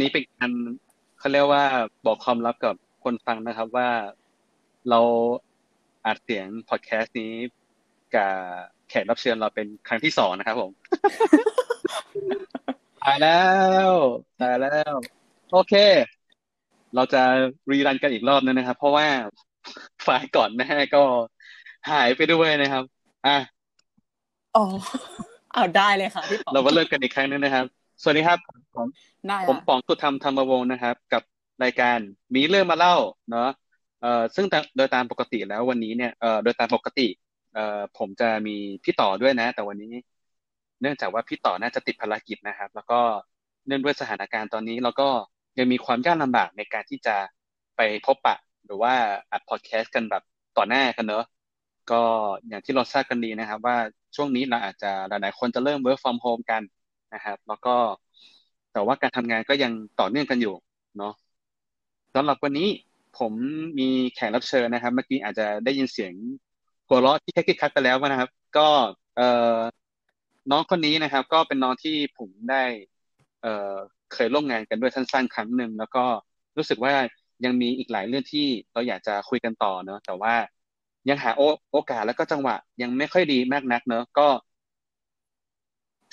นนี้เป็นการเขาเรียกว่าบอกความลับกับคนฟังนะครับว่าเราอัดเสียงพอดแคสต์นี้กับแขกรับเชิญเราเป็นครั้งที่สองนะครับผมตายแล้วตายแล้ว โอเค เราจะรีรันกันอีกรอบนึงนะครับ เพราะว่าไฟล์ก่อนหน้าก็หายไปด้วยนะครับ อะอ๋อเอาได้เลยค่ะพี่ป๋องเรามาเริ่มกันอีกครั้งนึงนะครับ สวัสดีครับผมได้ผมค่ะป๋องสุธรรมธรรมวงศ์นะครับ กับรายการมีเรื่องมาเล่าเนาะเอ่อซึ่งตามโดยตามปกติแล้ววันนี้เนี่ยเอ่อโดยตามปกติ เอ่อผมจะมีพี่ต่อด้วยนะ แต่วันนี้ เนื่องจากว่าพี่ต่อน่าจะติดภารกิจนะครับ แล้วก็เนื่องด้วยสถานการณ์ตอนนี้เราก็ยังมีความยากลำบากในการที่จะไปพบปะ หรือว่าอัดพอดแคสต์กันแบบต่อหน้ากันเนอะก็อย่างที่เราทราบกันดีนะครับ ว่าช่วงนี้เราอาจจะหลายๆคนจะเริ่ม work from home กัน นะครับ แล้วก็แต่ว่าการทำงานก็ยังต่อเนื่องกันอยู่เนาะสำหรับวันนี้ผมมีแขกรับเชิญนะครับ เมื่อกี้อาจจะได้ยินเสียงหัวเราะที่แค่คิดคัดไปแล้วนะครับ ก็เออน้องคนนี้นะครับ ก็เป็นน้องที่ผมได้ เออเคยร่วมงานกันด้วยสั้น ๆ ครั้งหนึ่งแล้วก็รู้สึกว่ายังมีอีกหลายเรื่องที่เราอยากจะคุยกันต่อเนอะแต่ว่ายังหาโอโอกาสแล้วก็จังหวะยังไม่ค่อยดีมากนักเนอะก็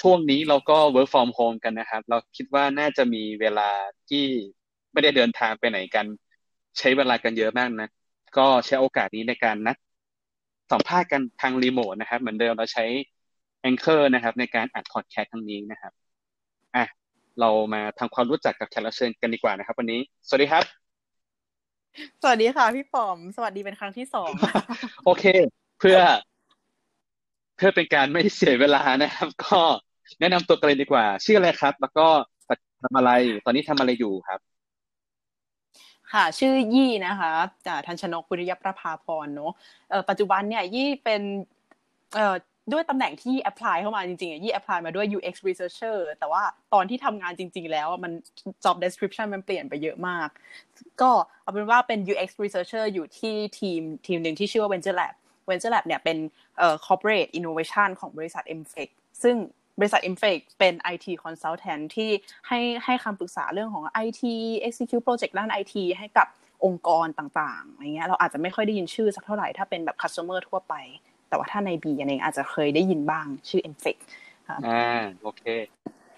ช่วงนี้เราก็ work from home กันนะครับ เราคิดว่าน่าจะมีเวลาที่ไม่ได้เดินทางไปไหนกัน ใช้เวลากันเยอะมากนะ ก็ใช้โอกาสนี้ในการนัดสัมภาษณ์กันทางรีโมทนะครับ เหมือนเดิมเราใช้ Anchor นะครับ ในการอัดพอดแคสต์ครั้งนี้นะครับอะเรามาทำความรู้จักกับแขกรับเชิญกันดีกว่านะครับ วันนี้ สวัสดีครับ สวัสดีค่ะพี่ป๋อม สวัสดีเป็นครั้งที่สองโอเค เพื่อ เพื่อเป็นการไม่เสียเวลานะครับ ก็ แนะนำตัวกันเลยดีกว่า ชื่ออะไรครับ แล้วก็ทำอะไร ตอนนี้ทำอะไรอยู่ครับ ค่ะ ชื่อยี่นะคะจากทันชนกปุริยประภาพรเนอะปัจจุบันเนี่ยยี่เป็นด้วยตำแหน่งที่ apply เข้ามาจริงๆอะยี่ apply มาด้วย UX researcher แต่ว่าตอนที่ทำงานจริง ๆ แล้วมัน job description มันเปลี่ยนไปเยอะมาก ก็เอาเป็นว่าเป็น UX researcher อยู่ที่ทีมทีมหนึ่งที่ชื่อว่า Venture Lab Venture Lab เนี่ยเป็นเอ่อ corporate innovation ของบริษัท m f e c ซึ่ง บริษัท m f e c เป็น IT consultant ที่ให้ให้คำปรึกษาเรื่องของ IT execute project ด้าน IT ให้กับองค์กรต่างๆอะไรเงี้ยเราอาจจะไม่ค่อยได้ยินชื่อสักเท่าไหร่ถ้าเป็นแบบ customer ทั่วไป แต่ว่าถ้าใน B อันเองอาจจะเคยได้ยินบ้างชื่อ m f e c อ่าโอเค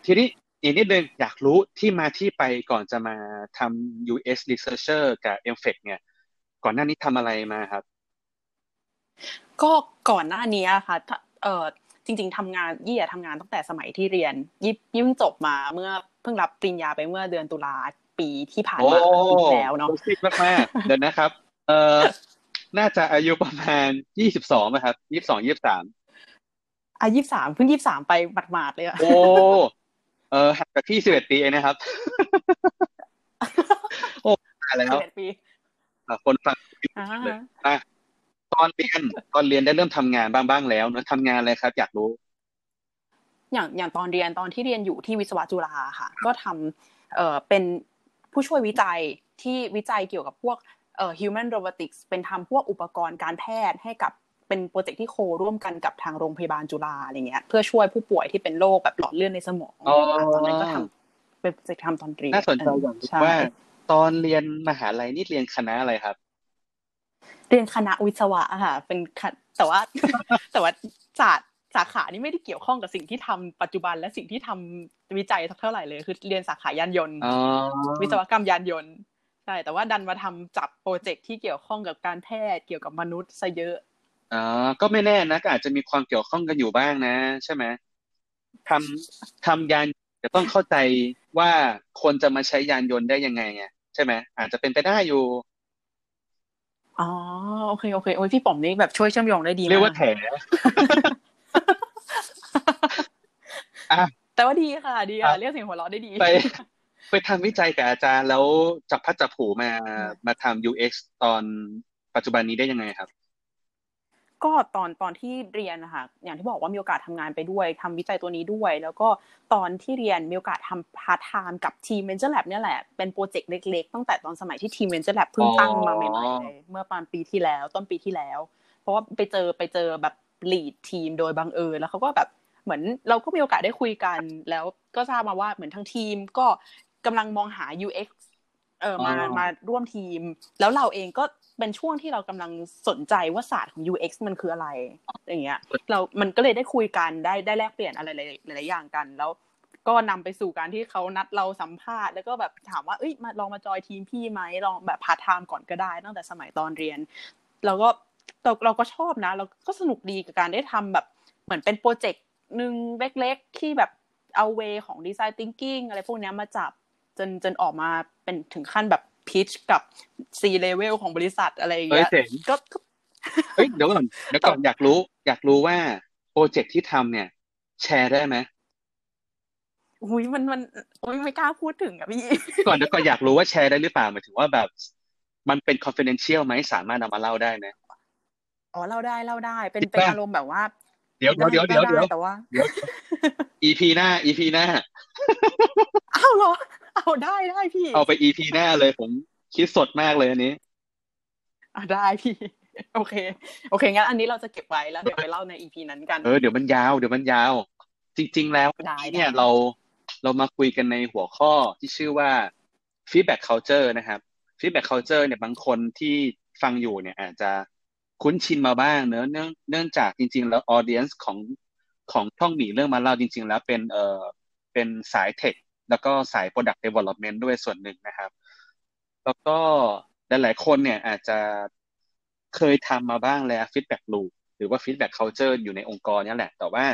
ทีนี้อีกนิดนึงอยากรู้ที่มาที่ไปก่อนจะมาทำ US Researcher กับ m f e c เนี่ยก่อนหน้านี้ทำอะไรมาครับ ก็ก่อนหน้านี้อะค่ะถ้าเออ จริง ๆทำงานยี่อะทำงานตั้งแต่สมัยที่เรียนยี่ยี่เพิ่งจบมาเมื่อเพิ่งรับปริญญาไปเมื่อเดือนตุลาปีที่ผ่านโอ้มาปีที่แล้วเนาะโปรซิกมากๆเดี๋ยวนะครับเอ่อน่าจะอายุประมาณยี่สิบสองนะครับยี่สิบสองยี่สิบสามอะยี่สามเพิ่งยี่สามไปหมาดๆเลยอะโอ้เออห่างจากพี่สิบเอ็ดปีเองนะครับ โอ้ตายแล้วสิบเอ็ดปีอะคนฟังอ่าเลยอะ ตอนเรียนตอนเรียนได้เริ่มทำงานบ้างบ้างแล้วเนอะทำงานอะไรครับ อยากรู้ อย่างอย่างตอนเรียนตอนที่เรียนอยู่ที่วิศวะจุฬาค่ะ ก็ทำเอ่อเป็นผู้ช่วยวิจัยที่วิจัยเกี่ยวกับพวกเอ่อ human robotics เป็นทำพวกอุปกรณ์การแพทย์ให้กับเป็นโปรเจกต์ที่โคร่วมกันกับทางโรงพยาบาลจุฬาอะไรเงี้ยเพื่อช่วยผู้ป่วยที่เป็นโรคแบบหลอดเลือดในสมองอ๋อตอนนั้นก็ทำเป็นโปรเจกต์ทำตอนเรียนน่าสนใจอย่างหนึ่งใช่ว่าตอนเรียนมหาลัยนี่เรียนคณะอะไรครับ เรียนคณะวิศวะอะค่ะ เป็นคณะแต่ว่าแต่ว่าศาสตร์สาขานี้ไม่ได้เกี่ยวข้องกับสิ่งที่ทำปัจจุบันและสิ่งที่ทำวิจัยสักเท่าไหร่เลย คือเรียนสาขายานยนต์อ๋อวิศวกรรมยานยนต์ใช่แต่ว่าดันมาทำจับโปรเจกต์ที่เกี่ยวข้องกับการแพทย์เกี่ยวกับมนุษย์ซะเยอะอ๋อก็ไม่แน่นะก็อาจจะมีความเกี่ยวข้องกันอยู่บ้างนะ ใช่ไหมทำทำยานจะต้องเข้าใจว่าคนจะมาใช้ยานยนต์ได้ยังไงไงใช่ไหมอาจจะเป็นไปได้อยู่ อ๋อโอเคโอเคโอ้ยพี่ป๋อมนี่แบบช่วยเชื่อมโยงได้ดีเรียกมาว่ากแถอะแต่ว่าดีค่ะ ดีครัค่ะเรียกเสียงหัวเราะได้ดีไปไปทำวิจัยกับอาจารย์แล้วจับพลัดจับผลูมามาทำ UX ตอนปัจจุบันนี้ได้ยังไงครับ ก็ตอนตอนที่เรียนนะคะอย่างที่บอกว่ามีโอกาสทำงานไปด้วยทำวิจัยตัวนี้ด้วย แล้วก็ตอนที่เรียนมีโอกาสทำพาร์ทไทม์กับทีม Venture Lab เนี่ยแหละ เป็นโปรเจกต์เล็ก ๆ ตั้งแต่ตอนสมัยที่ทีม Venture Lab เพิ่งตั้งมาใหม่ๆเลยเมื่อประมาณปีที่แล้ว ต้นปีที่แล้ว เพราะว่าไปเจอไปเจอแบบ lead team โดยบังเอิญแล้วเขาก็แบบเหมือนเราก็มีโอกาสได้คุยกัน แล้วก็ทราบมาว่าเหมือนทั้งทีมก็กำลังมองหา UX เออมามาร่วมทีม แล้วเราเองก็ เป็นช่วงที่เรากำลังสนใจว่าศาสตร์ของ UX มันคืออะไร อย่างเงี้ย เรา มันก็เลยได้คุยกันได้ได้แลกเปลี่ยนอะไรหลายๆอย่างกัน แล้วก็นำไปสู่การที่เขานัดเราสัมภาษณ์ แล้วก็แบบถามว่าเอ้ยมาลองมาจอยทีมพี่ไหมลองแบบพาร์ทไทม์ก่อนก็ได้ ตั้งแต่สมัยตอนเรียน เราก็เราเราก็ชอบนะ เราก็สนุกดีกับการได้ทำแบบเหมือนเป็นโปรเจกต์หนึ่งเล็กๆที่แบบเอาเวของดีไซน์ทิงกิ้งอะไรพวกนี้มาจับจนจนออกมาเป็นถึงขั้นแบบ พิชกับ C level ของบริษัทอะไรอย่างเงี้ยก็เฮ้ยเดี๋ยวก่อนเดี๋ยวก่อนอยากรู้ อยากรู้ว่าโปรเจกต์ที่ทำเนี่ย แชร์ได้ไหมอุ้ยมันมันอุ้ยไม่กล้าพูดถึงอะพี่ก่อนเดี๋ยวก่อนอยากรู้ว่าแชร์ได้หรือเปล่าหมายถึงว่าแบบ มันเป็น confidential ไหมสามารถนำมาเล่าได้ไหมอ๋อเล่าได้เล่าได้ เป็นเป็นอารมณ์แบบว่า เดี๋ยวเดี๋ยวเดี๋ยวเดี๋ยวเดี๋ยวแต่ว่า EP หน้า EP หน้าอ้าวเหรอเอาได้ได้พี่ เอาไป EP หน้าเลยผมคิดสดมากเลยอันนี้อ่าได้พี่ โอเค โอเคงั้นอันนี้เราจะเก็บไว้แล้วเดี๋ยวไปเล่าใน EP นั้นกัน เออเดี๋ยวมันยาวเดี๋ยวมันยาว จริง ๆ แล้วเนี่ยเราเรามาคุยกันในหัวข้อที่ชื่อว่า feedback culture นะครับ feedback culture เนี่ยบางคนที่ฟังอยู่เนี่ยอาจจะคุ้นชินมาบ้างเนอะเนื่องเนื่องจากจริง ๆ แล้ว audience ของของช่องหนีเรื่องมาเล่าจริง ๆ แล้วเป็นเออเป็นสายเทค แล้วก็สาย product development ด้วยส่วนหนึ่งนะครับ แล้วก็หลายๆคนเนี่ยอาจจะเคยทำมาบ้างแล้ว feedback loop หรือว่า feedback culture อยู่ในองค์กรนี่แหละ แต่ว่า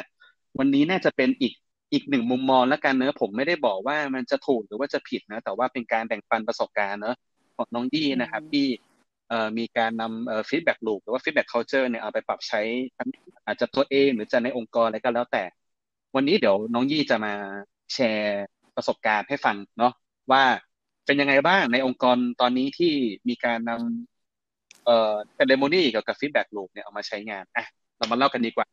วันนี้น่าจะเป็นอีกอีกหนึ่งมุมมองแล้วกันเนอะผมไม่ได้บอกว่ามันจะถูกหรือว่าจะผิดนะ แต่ว่าเป็นการแบ่งปันประสบการณ์เนอะของน้องยี่นะครับ ที่เอ่อมีการนำเอ่อ feedback loop หรือว่า feedback culture เนี่ยเอาไปปรับใช้อาจจะตัวเองหรือจะในองค์กรอะไรก็แล้วแต่ วันนี้เดี๋ยวน้องยี่จะมาแชร์ ประสบการณ์ให้ฟังเนาะว่าเป็นยังไงบ้างในองค์กรตอนนี้ที่มีการนำเอ่อเดโมนี่กับกับ feedback loop เนี่ยเอามาใช้งานอะเรามาเล่ากันดีกว่า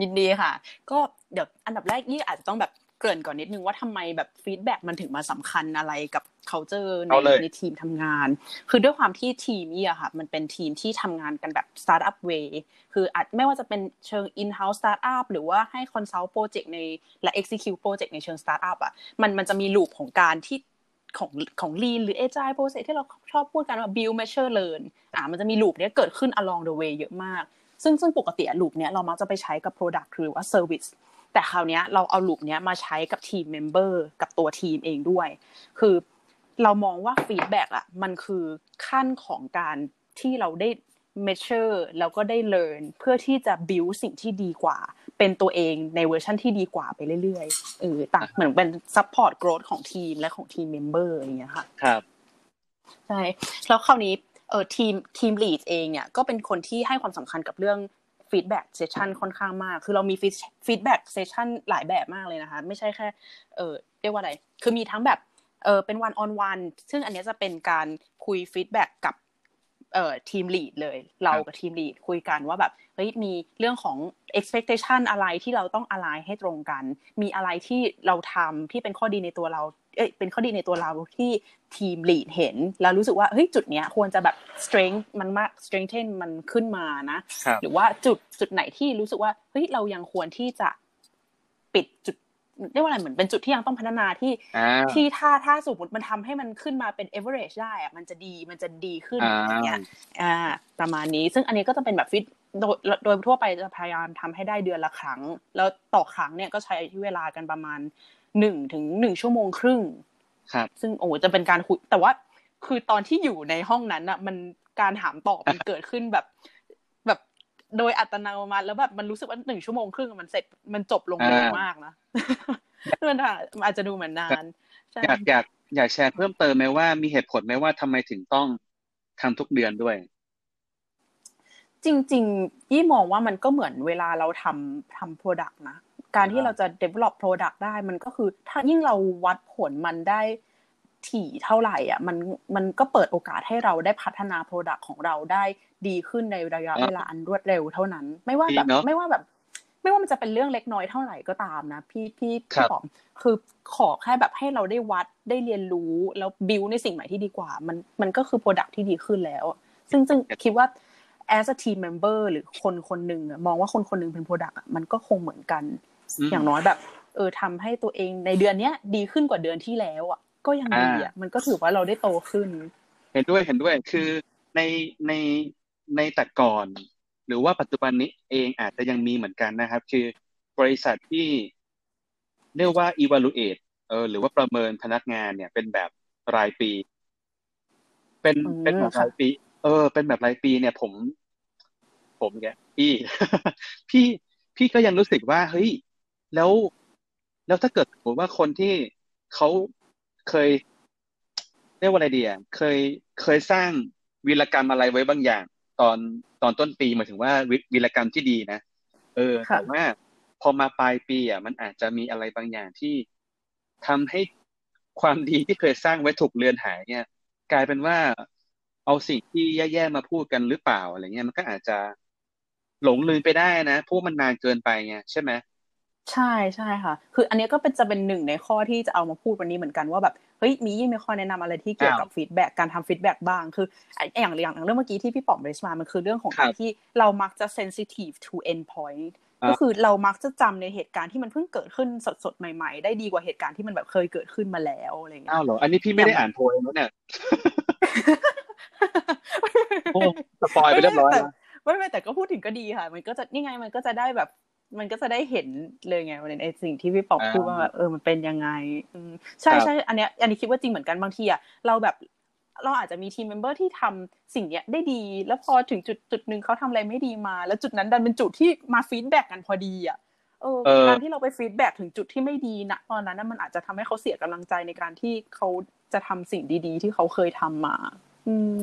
ยินดีค่ะ ก็เดี๋ยวอันดับแรกยี่อาจจะต้องแบบ เกริ่นก่อนนิดนึงว่าทำไมแบบ feedback มันถึงมาสำคัญอะไรกับ culture ในในทีมทำงาน คือด้วยความที่ทีมนี่อะค่ะ มันเป็นทีมที่ทำงานกันแบบ startup way คืออาจไม่ว่าจะเป็นเชิง in house startup หรือว่าให้ consult project ในและ execute project ในเชิง startup อะมันมันจะมี loop ของการที่ของของ lean หรือ agile process ที่เราชอบพูดกันว่า build measure learn อ่ามันจะมี loop นี้เกิดขึ้น along the way เยอะมาก ซึ่งซึ่งปกติ loop เนี้ยเรามักจะไปใช้กับ product หรือว่า service แต่คราวนี้เราเอา loop เนี้ยมาใช้กับ team member กับตัวทีมเองด้วย คือเรามองว่า feedback อะมันคือขั้นของการที่เราได้ measure แล้วก็ได้ learn เพื่อที่จะ build สิ่งที่ดีกว่า เป็นตัวเองในเวอร์ชันที่ดีกว่าไปเรื่อยๆเออต่างเหมือนเป็น support growth ของทีมและของทีม member อย่างเงี้ยค่ะครับใช่แล้วคราวนี้เออทีม team lead เองเนี่ยก็เป็นคนที่ให้ความสำคัญกับเรื่อง feedback session ค่อนข้างมาก คือเรามี feedback session หลายแบบมากเลยนะคะ ไม่ใช่แค่ เออเรียกว่าอะไร คือมีทั้งแบบเออเป็น one on one ซึ่งอันนี้จะเป็นการคุย feedback กับเอ่อ team lead เลย เรากับทีมลีดคุยกันว่าแบบเฮ้ยมีเรื่องของ expectation อะไรที่เราต้องอะไรให้ตรงกัน มีอะไรที่เราทำที่เป็นข้อดีในตัวเรา เอ้ยเป็นข้อดีในตัวเราที่ทีมลีดเห็น แล้วรู้สึกว่าเฮ้ยจุดเนี้ยควรจะแบบ strength มันมาก strengthen มันขึ้นมานะหรือว่าจุดจุดไหนที่รู้สึกว่าเฮ้ยเรายังควรที่จะปิดจุดเรียกว่าอะไรเหมือนเป็นจุดที่ยังต้องพัฒนาที่ที่ถ้าถ้าสมมติมันทำให้มันขึ้นมาเป็น average ได้อะมันจะดีมันจะดีขึ้นอย่างเงี้ยอ่าประมาณนี้ ซึ่งอันนี้ก็จะเป็นแบบฟิตโดยโดยทั่วไปจะพยายามทำให้ได้เดือนละครั้ง แล้วต่อครั้งเนี่ยก็ใช้เวลากันประมาณ หนึ่งถึงหนึ่งชั่วโมงครึ่ง ครับ ซึ่งโอ้จะเป็นการคุยแต่ว่า คือตอนที่อยู่ในห้องนั้นอะมันการถามตอบมันเกิดขึ้นแบบ แบบโดยอัตโนมัติแล้วแบบมันรู้สึกว่าหนึ่งชั่วโมงครึ่งมันเสร็จมันจบลงเร็วมากนะมันอาจจะดูเหมือนนานอยากอยากอยากแชร์เพิ่มเติมไหมว่ามีเหตุผลไหมว่าทำไมถึงต้องทำทุกเดือนด้วย จริง ๆ ยี่มองว่ามันก็เหมือนเวลาเราทำทำโปรดักต์นะ การที่เราจะ develop product ได้มันก็คือถ้ายิ่งเราวัดผลมันได้ถี่เท่าไหร่อะมันมันก็เปิดโอกาสให้เราได้พัฒนา product ของเราได้ดีขึ้นในระยะเวลาอันรวดเร็วเท่านั้น ไม่ว่าแบบไม่ว่าแบบ ไม่ว่ามันจะเป็นเรื่องเล็กน้อยเท่าไหร่ก็ตามนะ พี่พี่พี่ปอมคือขอแค่แบบให้เราได้วัดได้เรียนรู้แล้วบิวในสิ่งใหม่ที่ดีกว่า มันมันก็คือโปรดักที่ดีขึ้นแล้ว ซึ่งซึ่งคิดว่า as a team member หรือคนคนหนึ่งมองว่าคนคนหนึ่งเป็น product อะมันก็คงเหมือนกัน อย่างน้อยแบบ เออทำให้ตัวเองในเดือนเนี้ย ดีขึ้นกว่าเดือนที่แล้วอะ ก็ยังดีอะมันก็ถือว่าเราได้โตขึ้น เห็นด้วยเห็นด้วยคือในในในแต่ก่อน หรือว่าปัจจุบันนี้เองอาจจะยังมีเหมือนกันนะครับ คือบริษัทที่เรียกว่า evaluate เออหรือว่าประเมินพนักงานเนี่ย เป็นแบบรายปี เป็นเป็นแบบรายปี เออ เป็นแบบรายปีเนี่ย ผม ผมแกพี่ พี่พี่ก็ยังรู้สึกว่าเฮ้ย แล้ว แล้วถ้าเกิดสมมติว่าคนที่เขาเคยเรียกว่าอะไรดีอะเคยเคยสร้างวีรกรรมอะไรไว้บางอย่าง ตอนตอนต้นปีหมายถึงว่าวีรกรรมที่ดีนะเออแต่ว่าพอมาปลายปีอะมันอาจจะมีอะไรบางอย่างที่ทำให้ความดีที่เคยสร้างไว้ถูกเลือนหายเนี่ย กลายเป็นว่าเอาสิ่งที่แย่ๆมาพูดกันหรือเปล่าอะไรเงี้ยมันก็อาจจะหลงลืมไปได้นะเพราะมันนานเกินไปไงใช่ไหม ใช่ใช่ค่ะ คืออันนี้ก็เป็นจะเป็นหนึ่งในข้อที่จะเอามาพูดวันนี้เหมือนกันว่าแบบเฮ้ยมียิ่งมีข้อแนะนำอะไรที่เกี่ยวกับ feedback การทำ feedback บ้างคืออย่างอย่างเรื่องเมื่อกี้ที่พี่ป๋อมเรสมามันคือเรื่องของการที่เรามักจะ sensitive to end point ก็คือเรามักจะจำในเหตุการณ์ที่มันเพิ่งเกิดขึ้นสดๆใหม่ ๆ ได้ดีกว่าเหตุการณ์ที่มันแบบเคยเกิดขึ้นมาแล้วอะไรเงี้ยอ้าวเหรออันนี้พี่ไม่ได้อ่านโพยแล้วเนี่ยโอ้สปอยไปเรียบร้อยแล้วไม่ไม่แต่ก็พูดถึงก็ดีค่ะ มันก็จะนี่ไงมันก็จะได้แบบ มันก็จะได้เห็นเลยไงในไอสิ่งที่พี่ปอกพูดว่าแบบเออมันเป็นยังไงใช่ใช่อันเนี้ยอันนี้คิดว่าจริงเหมือนกันบางทีอะเราแบบเราอาจจะมี team member ที่ทำสิ่งเนี้ยได้ดี แล้วพอถึงจุดจุดหนึ่งเขาทำอะไรไม่ดีมา แล้วจุดนั้นดันเป็นจุดที่มา feedback กันพอดีอะเออการที่เราไป feedback ถึงจุดที่ไม่ดีนะตอนนั้นมันอาจจะทำให้เขาเสียกำลังใจในการที่เขาจะทำสิ่งดี ๆ ที่เขาเคยทำมา อืม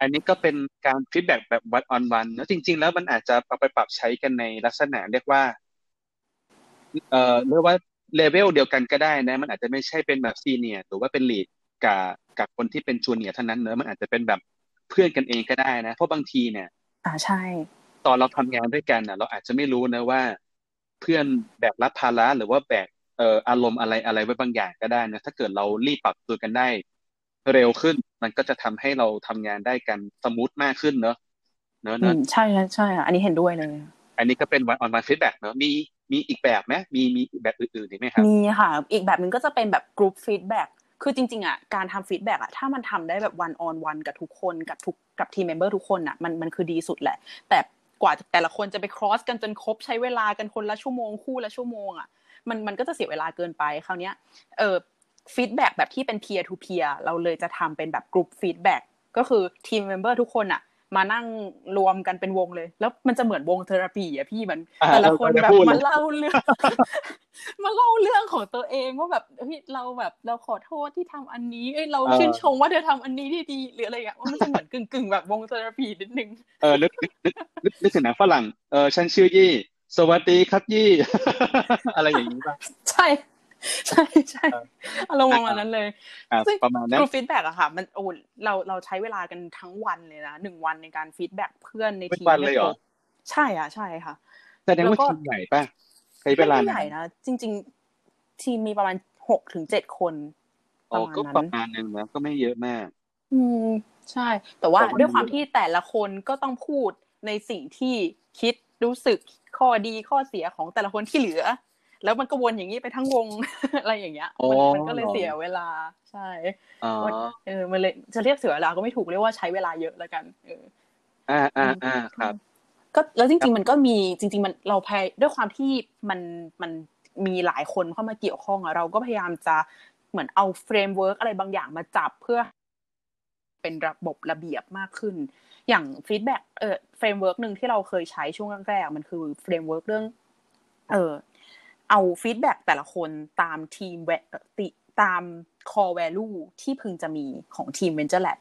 อันนี้ก็เป็นการ feedback แบบ one on one แล้วจริง ๆ แล้วมันอาจจะเอาไปปรับใช้กันในลักษณะเรียกว่า เอ่อเรียกว่าเลเวลเดียวกันก็ได้นะ มันอาจจะไม่ใช่เป็นแบบ senior หรือว่าเป็น lead กับกับคนที่เป็น junior เท่านั้นเนอะมันอาจจะเป็นแบบเพื่อนกันเองก็ได้นะ เพราะบางทีเนี่ย อ่าใช่ ตอนเราทำงานด้วยกันนะเราอาจจะไม่รู้นะว่า เพื่อนแบกรับภาระหรือว่าแบกเอ่ออารมณ์อะไรอะไรไว้บางอย่างก็ได้นะถ้าเกิดเรารีบปรับตัวกันได้ เร็วขึ้น มันก็จะทำให้เราทำงานได้กัน smooth มากขึ้นเนอะเนอะนะใช่ใช่อันนี้เห็นด้วยเลย อันนี้ก็เป็น one-on-one feedback เนอะมีมีอีกแบบไหมมีมีแบบอื่นๆไหมครับมีค่ะ อีกแบบหนึ่งก็จะเป็นแบบ group feedback คือจริงๆอะการทำ feedback อะถ้ามันทำได้แบบ one-on-one กับทุกคนกับทุกกับทีม member ทุกคนอะมันมันคือดีสุดแหละ แต่กว่าแต่ละคนจะไป cross กันจนครบใช้เวลากันคนละชั่วโมงคู่ละชั่วโมงอะมันมันก็จะเสียเวลาเกินไปคราวนี้เออ feedback แบบที่เป็น peer-to-peer เราเลยจะทำเป็นแบบกลุ่ม feedbackก็คือทีม member ทุกคนอะมานั่งรวมกันเป็นวงเลย แล้วมันจะเหมือนวง therapy อะพี่มันแต่ละคนแบบมาเล่าเรื่องมาเล่าเรื่องของตัวเองว่าแบบเฮ้ยเราแบบเราขอโทษที่ทำอันนี้เอ้ยเราชื่นชมว่าเธอทำอันนี้ที่ดีหรืออะไรอย่างเงี้ยมันจะเหมือนกึ่งกึ่งแบบวง therapy นิดนึงเออนึกนึกนึกนึกถึงหนังฝรั่งเออฉันชื่อยี่ สวัสดีครับยี่ อะไรอย่างนี้ป่ะใช่ ใช่ใช่อารมณ์ประมาณนั้นเลยซึ่งประมาณนั้นกลุ่ม feedback อะค่ะ มันโอ้เราเราใช้เวลากันทั้งวันเลยนะหนึ่งวันในการ feedback เพื่อนในทีมเลยเหรอใช่อะใช่ค่ะแสดงว่าทีมใหญ่ป่ะใช้เวลาใหญ่นะจริง ๆ ทีมมีประมาณหกถึงเจ็ดคนอ๋อก็ประมาณนึงนะก็ไม่เยอะมาก อืมใช่ แต่ว่าด้วยความที่แต่ละคนก็ต้องพูดในสิ่งที่คิดรู้สึกข้อดีข้อเสียของแต่ละคนที่เหลือ แล้วมันก็วนอย่างนี้ไปทั้งวงอะไรอย่างเงี้ยมันก็เลยเสียเวลาใช่เออมันเลยจะเรียกเสียเวลาก็ไม่ถูกเรียกว่าใช้เวลาเยอะแล้วกัน เออ อ่าอ่าอ่าครับ ก็แล้วจริง ๆ มันก็มีจริง ๆ มันเราพยด้วยความที่มันมันมีหลายคนเข้ามาเกี่ยวข้องอะเราก็พยายามจะเหมือนเอา framework อะไรบางอย่างมาจับเพื่อ เป็นระบบระเบียบมากขึ้น อย่าง feedback เออ framework หนึ่งที่เราเคยใช้ช่วงแรกๆมันคือ framework เรื่อง เออ เอา feedback แต่ละคนตามทีมแวติตาม core value ที่พึงจะมีของทีม Venture Lab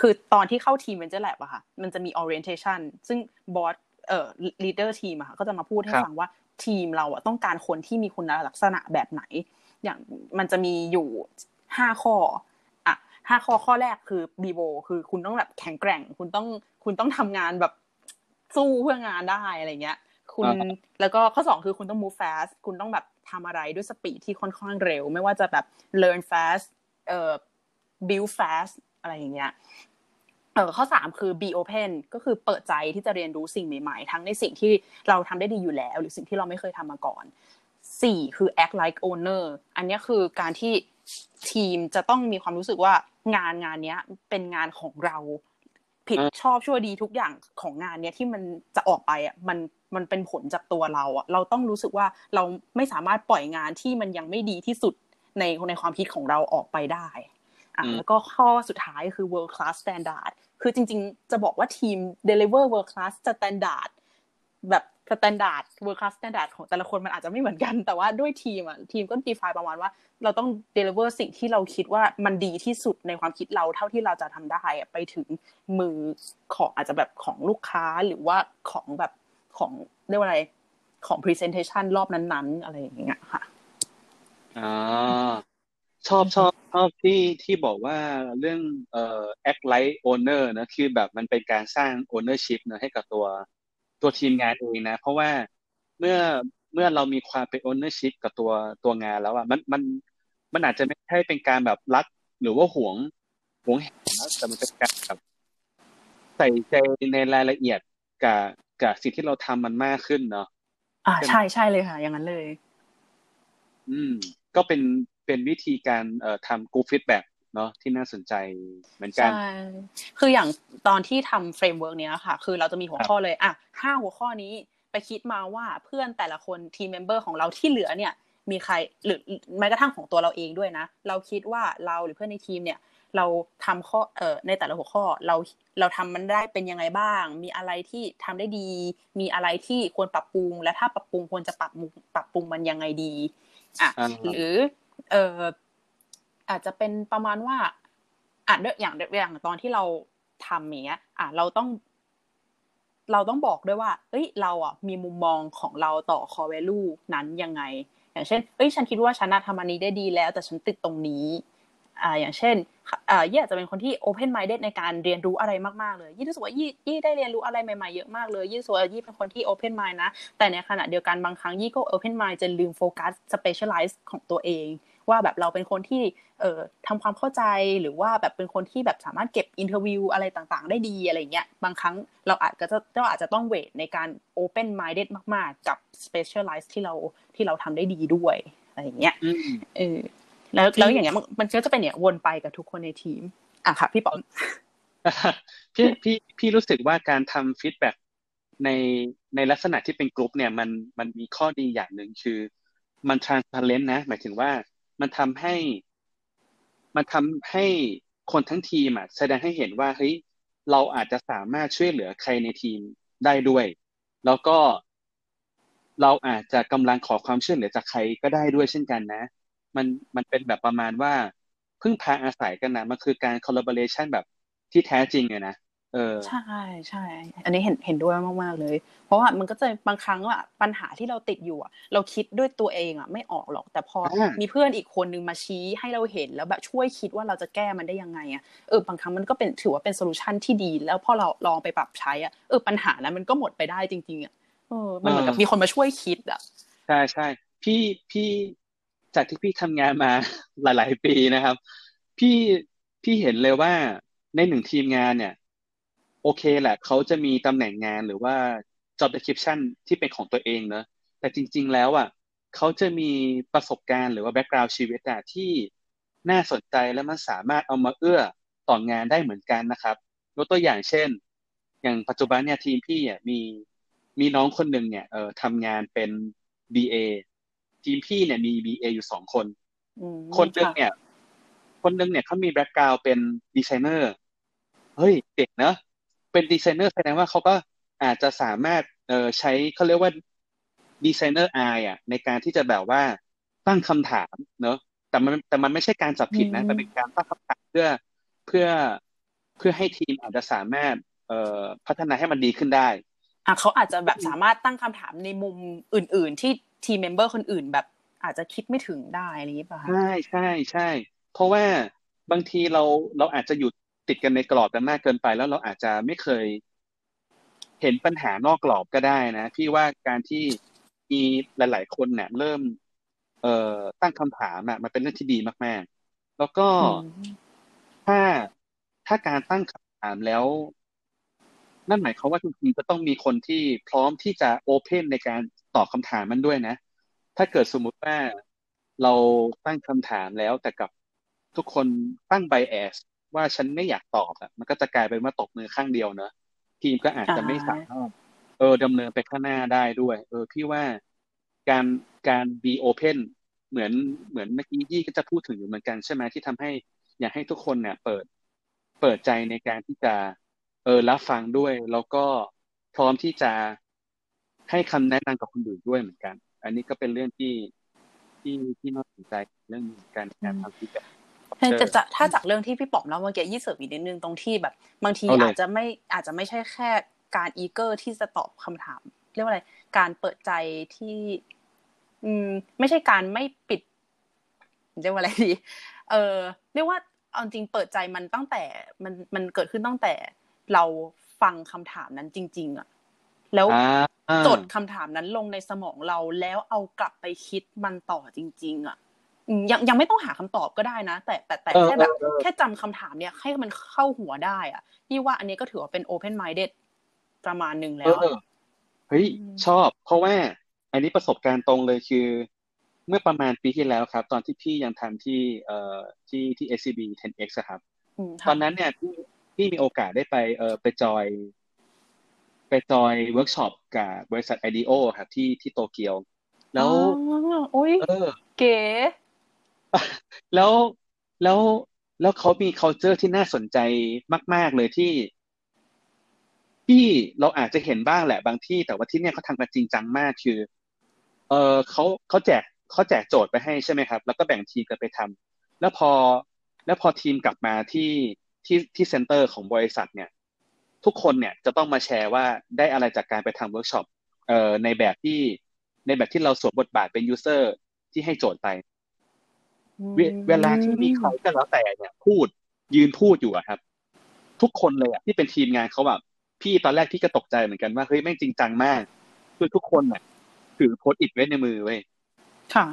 คือตอนที่เข้าทีม Venture Lab อะค่ะ มันจะมี orientation ซึ่งบอสเอ่อ leader ทีมอะค่ะ ก็จะมาพูดให้ฟังว่าทีมเราอะต้องการคนที่มีคุณลักษณะแบบไหน อย่างมันจะมีอยู่ห้าข้ออะห้าข้อข้อแรกคือบีโบคือคุณต้องแบบแข็งแกร่ง คุณต้องคุณต้องทำงานแบบสู้เพื่องานได้อะไรเงี้ย คุณแล้วก็ข้อสองคือคุณต้อง move fast คุณต้องแบบทำอะไรด้วยสปีดที่ค่อนข้างเร็ว ไม่ว่าจะแบบ learn fast เอ่อ build fast อะไรอย่างเงี้ยเออข้อสามคือ be open ก็คือเปิดใจที่จะเรียนรู้สิ่งใหม่ๆ ทั้งในสิ่งที่เราทำได้ดีอยู่แล้ว หรือสิ่งที่เราไม่เคยทำมาก่อนสี่คือ act like owner อันนี้คือการที่ทีมจะต้องมีความรู้สึกว่างานงานนี้เป็นงานของเรา ผิดชอบชั่วดีทุกอย่างของงานเนี้ยที่มันจะออกไปอะมัน มันเป็นผลจากตัวเราอะเราต้องรู้สึกว่าเราไม่สามารถปล่อยงานที่มันยังไม่ดีที่สุดในในความคิดของเราออกไปได้อะแล้วก็ข้อสุดท้ายคือ world class standard คือจริง ๆ จะบอกว่าทีม deliver world class standard แบบ standard world-class standard ของแต่ละคนมันอาจจะไม่เหมือนกัน แต่ว่าด้วยทีมอะทีมก็ define ประมาณว่า เราต้อง deliver สิ่งที่เราคิดว่ามันดีที่สุดในความคิดเราเท่าที่เราจะทำได้ไปถึงมือของอาจจะแบบของลูกค้าหรือว่าของแบบ ของเรียกว่าอะไรของ presentation รอบนั้นๆ อะไรอย่างเงี้ยค่ะอ่าชอบชอบชอบที่ที่บอกว่าเรื่องเอ่อ act like owner นะคือแบบมันเป็นการสร้าง ownership นะให้กับตัวตัวทีมงานเองนะ เพราะว่าเมื่อเมื่อเรามีความเป็น ownership กับตัวตัวงานแล้วอะมันมันมันอาจจะไม่ใช่เป็นการแบบรักหรือว่าหวงหวงแหนแต่มันเป็นการแบบใส่ใจในรายละเอียดกับ กับสิ่งที่เราทำมันมากขึ้นเนาะอ่าใช่ใช่เลยค่ะ อย่างนั้นเลย อืม ก็เป็นเป็นวิธีการเอ่อทำกูฟิตแบบเนาะที่น่าสนใจเหมือนกันใช่คืออย่างตอนที่ทำ framework เนี้ยค่ะ คือเราจะมีหัวข้อเลย อะห้าหัวข้อนี้ไปคิดมาว่าเพื่อนแต่ละคนทีม member ของเราที่เหลือเนี่ย มีใครหรือแม้กระทั่งของตัวเราเองด้วยนะ เราคิดว่าเราหรือเพื่อนในทีมเนี่ย เราทำข้อเอ่อในแต่ละหัวข้อเราเราทำมันได้เป็นยังไงบ้าง มีอะไรที่ทำได้ดี มีอะไรที่ควรปรับปรุง และถ้าปรับปรุงควรจะปรับปรับปรุงมันยังไงดีอะหรือเอ่ออาจจะเป็นประมาณว่าอะอย่างอย่างตอนที่เราทำอย่างเงี้ยอะเราต้อง เราต้องบอกด้วยว่า เอ้ย เราอะมีมุมมองของเราต่อ core value นั้นยังไง อย่างเช่น เอ้ย ฉันคิดว่าฉันทำอันนี้ได้ดีแล้ว แต่ฉันติดตรงนี้ อ่าอย่างเช่นอ่ายี่อาจจะเป็นคนที่ open minded ในการเรียนรู้อะไรมากๆเลยยี่รู้สึกว่ายี่ยี่ได้เรียนรู้อะไรใหม่ๆเยอะมากเลยยี่รู้สึกว่ายี่เป็นคนที่ open mind นะ แต่ในขณะเดียวกันบางครั้งยี่ก็ open mind จะลืมโฟกัส specialize ของตัวเอง ว่าแบบเราเป็นคนที่เอ่อทำความเข้าใจหรือว่าแบบเป็นคนที่แบบสามารถเก็บ interview อะไรต่างๆ ได้ดีอะไรเงี้ยบางครั้งเราอาจจะเราอาจจะต้อง weight ในการโอเพนไม minded มาก ๆ กับ specialize ที่เราที่เราทำได้ดีด้วยอะไรเงี้ยเออ แล้วแล้วอย่างเงี้ยมันก็จะเป็นเนี่ยวนไปกับทุกคนในทีม อะค่ะ พี่ป๋อมพี่พี่พี่รู้สึกว่าการทำ feedback ในในลักษณะที่เป็นกลุ่มเนี่ยมันมันมีข้อดีอย่างหนึ่งคือ มัน transparent นะ หมายถึงว่ามันทำให้ มันทำให้คนทั้งทีมอะแสดงให้เห็นว่าเฮ้ยเราอาจจะสามารถช่วยเหลือใครในทีมได้ด้วย แล้วก็เราอาจจะกำลังขอความช่วยเหลือจากใครก็ได้ด้วยเช่นกันนะ มันมันเป็นแบบประมาณว่าพึ่งพาอาศัยกันนะมันคือการ collaboration แบบที่แท้จริงเลยนะเออใช่ใช่ อันนี้เห็นเห็นด้วยมากๆเลย เพราะว่ามันก็จะบางครั้งว่าปัญหาที่เราติดอยู่อะเราคิดด้วยตัวเองอะไม่ออกหรอก แต่พอมีเพื่อนอีกคนนึงมาชี้ให้เราเห็นแล้วแบบช่วยคิดว่าเราจะแก้มันได้ยังไงอะเออบางครั้งมันก็เป็นถือว่าเป็นโซลูชันที่ดี แล้วพอเราลองไปปรับใช้อะเออปัญหานั้นมันก็หมดไปได้จริง ๆอะเออมันเหมือนกับมีคนมาช่วยคิดอะใช่ใช่พี่พี่ จากที่พี่ทำงานมาหลาย ๆ ปีนะครับ พี่พี่เห็นเลยว่าในหนึ่งทีมงานเนี่ย โอเคแหละเขาจะมีตำแหน่งงานหรือว่า job description ที่เป็นของตัวเองเนอะแต่จริง ๆ แล้วอะเขาจะมีประสบการณ์หรือว่า background ชีวิตอะที่น่าสนใจและมันสามารถเอามาเอื้อต่องานได้เหมือนกันนะครับยกตัวอย่างเช่น อย่างปัจจุบันเนี่ยทีมพี่อะมีมีน้องคนหนึ่งเนี่ยเอ่อทำงานเป็น BA ทีมพี่เนี่ยมี BA อยู่สองคน คนหนึ่งเนี่ย คนหนึ่งเนี่ยเขามี background เป็นดีไซเนอร์เฮ้ยเด็กเนอะเป็นดีไซเนอร์แสดงว่าเขาก็อาจจะสามารถเอ่อใช้เขาเรียกว่า designer eye อะ ในการที่จะแบบว่าตั้งคำถามเนอะแต่มันแต่มันไม่ใช่การจับผิดนะแต่เป็นการตั้งคำถามเพื่อเพื่อเพื่อให้ทีมอาจจะสามารถเอ่อพัฒนาให้มันดีขึ้นได้อะเขาอาจจะแบบสามารถตั้งคำถามในมุมอื่น ๆ ที่ ทีม member คนอื่นแบบอาจจะคิดไม่ถึงได้อะไรอย่างนี้ป่ะใช่ใช่ใช่เพราะว่าบางทีเราเราอาจจะหยุดติดกันในกรอบกันมากเกินไป แล้วเราอาจจะไม่เคย เห็นปัญหานอกกรอบก็ได้นะพี่ว่าการที่มีหลาย ๆ คนเนี่ยเริ่ม เอ่อตั้งคำถามอะมันเป็นเรื่องที่ดีมาก ๆ แล้วก็ถ้าถ้าการตั้งถามแล้ว นั่นหมายความว่าทุกทีก็ต้องมีคนที่พร้อมที่จะโอเพนในการ ตอบคำถามมันด้วยนะ ถ้าเกิดสมมุติว่าเราตั้งคำถามแล้วแต่กับทุกคนตั้งไบแอสว่าฉันไม่อยากตอบอะมันก็จะกลายเป็นว่าตกมือข้างเดียวเนอะทีมก็อาจจะไม่สามารถเออดำเนินไปข้างหน้าได้ด้วย เออพี่ว่าการการ be open เหมือนเหมือนเมื่อกี้ยี่ก็จะพูดถึงอยู่เหมือนกันใช่ไหมที่ทำให้ อยากให้ทุกคนเนี่ย เปิดเปิดใจในการที่จะ เออรับฟังด้วย แล้วก็พร้อมที่จะ ให้คำแนะนำกับคนอื่นด้วยเหมือนกัน อันนี้ก็เป็นเรื่องที่ที่ที่น่าสนใจเรื่องการการทำฟีดแบ็จะจะถ้าจากเรื่องที่พี่ป๋อมเล่าเมื่อกี้ยี่เสริมอีกนิดนึงตรงที่แบบ บางทีอาจจะไม่อาจจะไม่ใช่แค่การอีเกอร์ที่จะตอบคำถาม เรียกว่าอะไร การเปิดใจที่ อืม ไม่ใช่การไม่ปิดเรียกว่าอะไรดีเออเรียกว่าเอาจริงเปิดใจมันตั้งแต่มันมันเกิดขึ้นตั้งแต่เราฟังคำถามนั้นจริง ๆ อะ แล้วจดคำถามนั้นลงในสมองเราแล้วเอากลับไปคิดมันต่อจริง ๆ อะ ยังยังไม่ต้องหาคำตอบก็ได้นะ แต่แต่แต่แค่แบบแค่จำคำถามเนี่ยให้มันเข้าหัวได้ อะนี่ว่าอันนี้ก็ถือว่าเป็น open minded ประมาณหนึ่งแล้วเฮ้ยชอบ เพราะว่า อันนี้ประสบการณ์ตรงเลยคือ เมื่อประมาณปีที่แล้วครับ ตอนที่พี่ยังทำที่เอ่อที่ที่ SCB 10x ครับ ตอนนั้นเนี่ยพี่พี่มีโอกาสได้ไปเอ่อไป join ไป join workshop กับบริษัท IDEO ครับที่ที่โตเกียว แล้วโอ้ยเก๋แล้วแล้วแล้วเขามี culture ที่น่าสนใจมาก ๆ เลยที่ ที่เราอาจจะเห็นบ้างแหละบางที่ แต่ว่าที่เนี่ยเขาทำกันจริงจังมากคือ เออเขาเขาแจกเขาแจกโจทย์ไปให้ใช่ไหมครับ แล้วก็แบ่งทีมกันไปทำแล้วพอ แล้วพอทีมกลับมาที่ที่ที่ center ของบริษัทเนี่ย ทุกคนเนี่ยจะต้องมาแชร์ว่าได้อะไรจากการไปทำเวิร์กช็อปเอ่อในแบบที่ในแบบที่เราสวมบทบาทเป็นยูเซอร์ที่ให้โจทย์ไป เวลาที่มีใครก็แล้วแต่เนี่ย พูดยืนพูดอยู่อะครับ ทุกคนเลยอะที่เป็นทีมงานเขาแบบพี่ตอนแรกพี่ก็ตกใจเหมือนกันว่าเฮ้ยแม่งจริงจังมากคือทุกคนเนี่ยถือโพสต์อิดไว้ในมือเว้ยค่ะ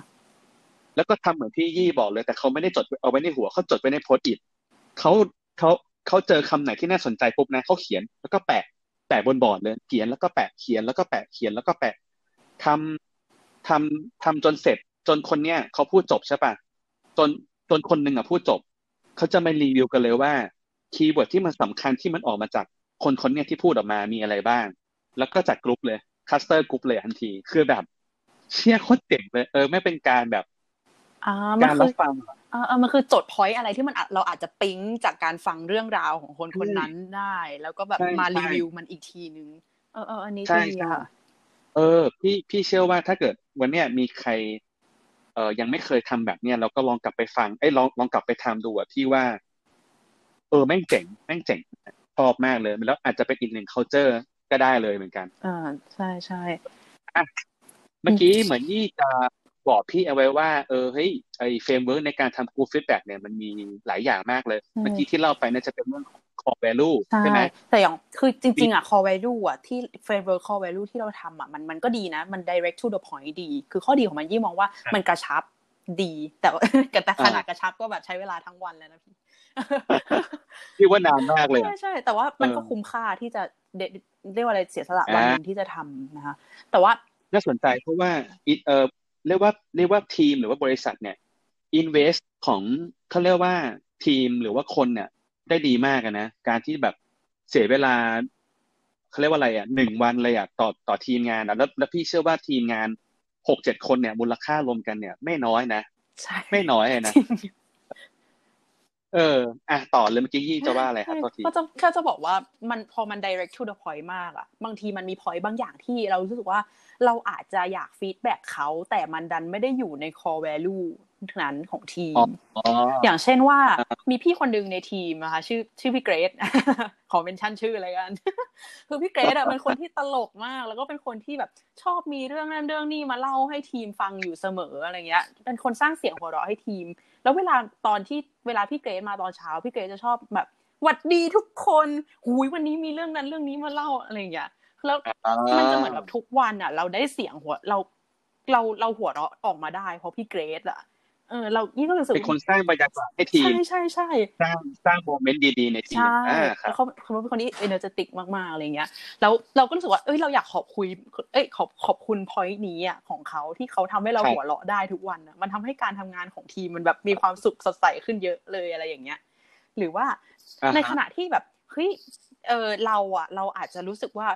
แล้วก็ทำเหมือนที่ยี่บอกเลย แต่เขาไม่ได้จดเอาไว้ในหัวเขาจดไว้ในโพสต์อิดเขาเขา เขาเจอคำไหนที่น่าสนใจปุ๊บนะเขาเขียนแล้วก็แปะ แปะบนบอร์ดเลย เขียนแล้วก็แปะเขียนแล้วก็แปะเขียนแล้วก็แปะทำทำทำจนเสร็จ จนคนเนี้ยเขาพูดจบใช่ปะจนจนคนหนึ่งอะพูดจบเขาจะม่รีวิวกันเลยว่า keyword ที่มันสำคัญที่มันออกมาจากคนคนเนี้ยที่พูดออกมามีอะไรบ้าง แล้วก็จัดกลุ่มเลย cluster กลุ่มเลยทันที คือแบบ เชี่ยโคตรเจ๋งเลย เออมันเป็นการแบบ การรับฟังอ่ามันคือจด point อะไรที่มันเราอาจจะปิ๊งจากการฟังเรื่องราวของคนคนนั้นได้ แล้วก็แบบมารีวิวมันอีกทีนึง เออเอออันนี้ดีค่ะเออ พี่พี่เชื่อว่าถ้าเกิดวันเนี้ยมีใคร เออยังไม่เคยทำแบบเนี้ยเราก็ลองกลับไปฟังเอ้ยลองลองกลับไปทำดูอะที่ว่า เออแม่งเจ๋งแม่งเจ๋งชอบมากเลยแล้วอาจจะเป็นอีกหนึ่ง culture ก็ได้เลยเหมือนกันอ่าใช่ใช่อะเมื่อกี้เหมือนยี่จะ บอกพี่เอาไว้ว่าเออเฮ้ยไอ framework ในการทำ good feedback เนี่ยมันมีหลายอย่างมากเลยเมื่อกี้ที่เล่าไปน่าจะเป็นเรื่องของ core value ใช่ไหมแต่อย่างคือจริง ๆ อะ core value อะที่ framework core value ที่เราทำอะมันมันก็ดีนะ มัน direct to the point ดี คือข้อดีของมันยี่มองว่ามันกระชับดี แต่แต่ขนาดกระชับก็แบบใช้เวลาทั้งวันแล้วนะพี่พี่ว่นานมากเลยใช่ใช่แต่ว่ามันก็คุ้มค่าที่จะเรียกว่าอะไรเสียสละวันนึงที่จะทำนะคะแต่ว่าน่าสนใจเพราะว่าเออ เรียกว่าเรียกว่าทีมหรือว่าบริษัทเนี่ยอินเวสของเขาเรียกว่าทีมหรือว่าคนเนี่ย ได้ดีมากนะ การที่แบบเสียเวลาเขาเรียกว่าอะไรอะหนึ่งวันเลยอะต่อต่อทีมงานอะแล้วแล้วพี่เชื่อว่าทีมงานหกเจ็ดคนเนี่ยมูลค่ารวมกันเนี่ย ไม่น้อยนะใช่ไม่น้อยนะ เอออะต่อเลยเมื่อกี้ยี่จะว่าอะไรครับก็จะแค่จะบอกว่ามันพอมัน direct to the point มากอะบางทีมันมี point บางอย่างที่เรารู้สึกว่าเราอาจจะอยาก feedback เขาแต่มันดันไม่ได้อยู่ใน core value นั้นของทีม อย่างเช่นว่ามีพี่คนนึงในทีมนะคะชื่อชื่อพี่เกรซขอ mention ชื่อแล้วกัน คือพี่เกรซอะเป็นคนที่ตลกมาก แล้วก็เป็นคนที่แบบชอบมีเรื่องนั้นเรื่องนี้มาเล่าให้ทีมฟังอยู่เสมออะไรเงี้ย เป็นคนสร้างเสียงหัวเราะให้ทีม แล้วเวลาตอนที่เวลาพี่เกรซมาตอนเช้า พี่เกรซจะชอบแบบหวัดดีทุกคนหุยวันนี้มีเรื่องนั้นเรื่องนี้มาเล่าอะไรอย่างเงี้ยแล้วมันจะเหมือนแบบทุกวันอะ เราได้เสียงหัวเราเราเราหัวเราะออกมาได้ เพราะพี่เกรซอะ เออเรานี่ก็รู้สึกเป็นคนสร้างบรรยากาศให้ทีมใช่ใช่ใช่สร้างสร้าง moment ดีๆในทีมใช่อ่าครัแล้บวเขาเขาเป็นคนที่ energetic มากๆอะไรเงี้ยแล้วเราก็รู้สึกว่าเอ้ยเราอยากขอบคุยเอ้ยขอบขอบคุณ point นี้อะของเขาที่เขาทำให้เราครับหัวเราะได้ทุกวันอะมันทำให้การทำงานของทีมมันแบบมีความสุขสดใสขึ้นเยอะเลยอะไรอย่างเงี้ย หรือว่าอ่าฮะในขณะที่แบบเฮ้ยเออเราอะ เราอาจจะรู้สึกว่า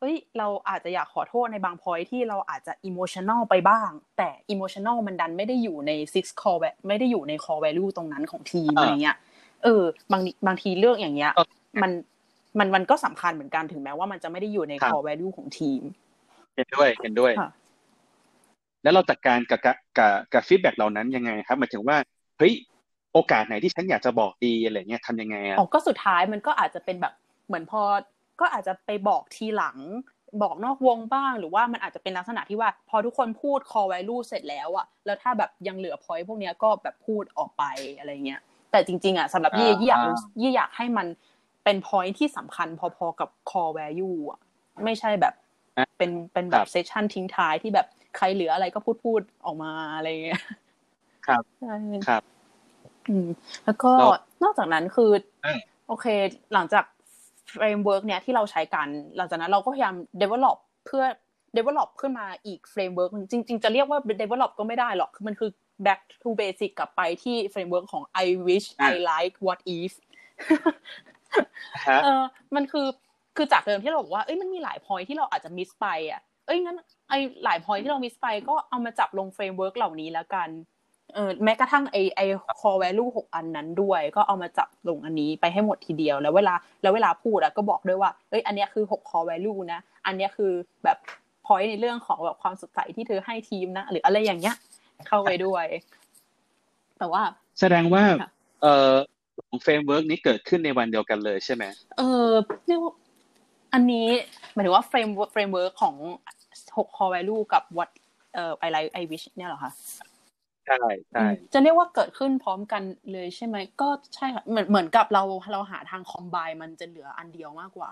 เฮ้ยเราอาจจะอยากขอโทษในบางพอยที่เราอาจจะอิโมชัน a ลไปบ้าง แต่อิโมชัน a ลมันดันไม่ได้อยู่ใน six core va- ไม่ได้อยู่ใน core value ตรงนั้นของทีมอ่าอะไรเงี้ยเออบางบางทีเรื่องอย่างเงี้ยก็มันมันมันก็สำคัญเหมือนกันถึงแม้ว่ามันจะไม่ได้อยู่ในครับ core value ของทีม เห็นด้วยเห็นด้วยค่ะแล้วเราจัดการกับกับกับกับ feedback เหล่านั้นยังไงครับหมายถึงว่าเฮ้ยโอกาสไหนที่ฉันอยากจะบอกดีอะไรเงี้ยทำยังไงอะอ๋อก็สุดท้ายมันก็อาจจะเป็นแบบเหมือนพอ ก็อาจจะไปบอกทีหลัง บอกนอกวงบ้าง หรือว่ามันอาจจะเป็นลักษณะที่ว่า พอทุกคนพูด core value เสร็จแล้วอะแล้วถ้าแบบยังเหลือ point พวกเนี้ยก็แบบพูดออกไปอะไรเงี้ยแต่จริง ๆอะสำหรับยี่อ่ายี่อยากรู้ยี่อยากให้มันเป็น point ที่สำคัญพอๆกับ core value อะไม่ใช่แบบอะเป็นเป็นแบครับบเซสชันทิ้งท้ายที่แบบใครเหลืออะไรก็พูดพูดออกมาอะไรเงี้ยครับใช่ครับ อืม แล้วก็แล้วนอกจากนั้นคืออืมโอเค หลังจาก framework เนี้ยที่เราใช้กันหลังจากนั้นเราก็พยายาม develop เพื่อ develop ขึ้นมาอีก framework จริง ๆ จะเรียกว่า develop ก็ไม่ได้หรอกคือมันคือ back to basic กลับไปที่ framework ของ I wish I like what if ฮะเออมันคือคือจากเดิมที่เราบอกว่าเอ้ยมันมีหลาย point ที่เราอาจจะ miss ไปอะเอ้ยงั้นไอหลาย point ที่เรา miss ไปก็เอามาจับลง framework เหล่านี้แล้วกัน เออแม้กระทั่งไอไอ core value หกอันนั้นด้วย ก็เอามาจับลงอันนี้ไปให้หมดทีเดียว แล้วเวลาแล้วเวลาพูดอะก็บอกด้วยว่าเอ้ยอันเนี้ยคือหก core value นะ อันเนี้ยคือแบบพอยในเรื่องของแบบความสดใสที่เธอให้ทีมนะ หรืออะไรอย่างเงี้ย เข้าไปด้วย แต่ว่า แสดงว่าค่ะเอ่อสอง framework นี้เกิดขึ้นในวันเดียวกันเลยใช่ไหมเออเรียกว่าอันนี้หมายถึงว่า frame framework ของหก core value กับ what เอ่อ I like I wish เนี่ยเหรอคะ ใช่ใช่อืมจะเรียกว่าเกิดขึ้นพร้อมกันเลยใช่ไหมก็ใช่ค่ะเหมือนเหมือนกับเราเราหาทาง combine มันจะเหลืออันเดียวมากกว่า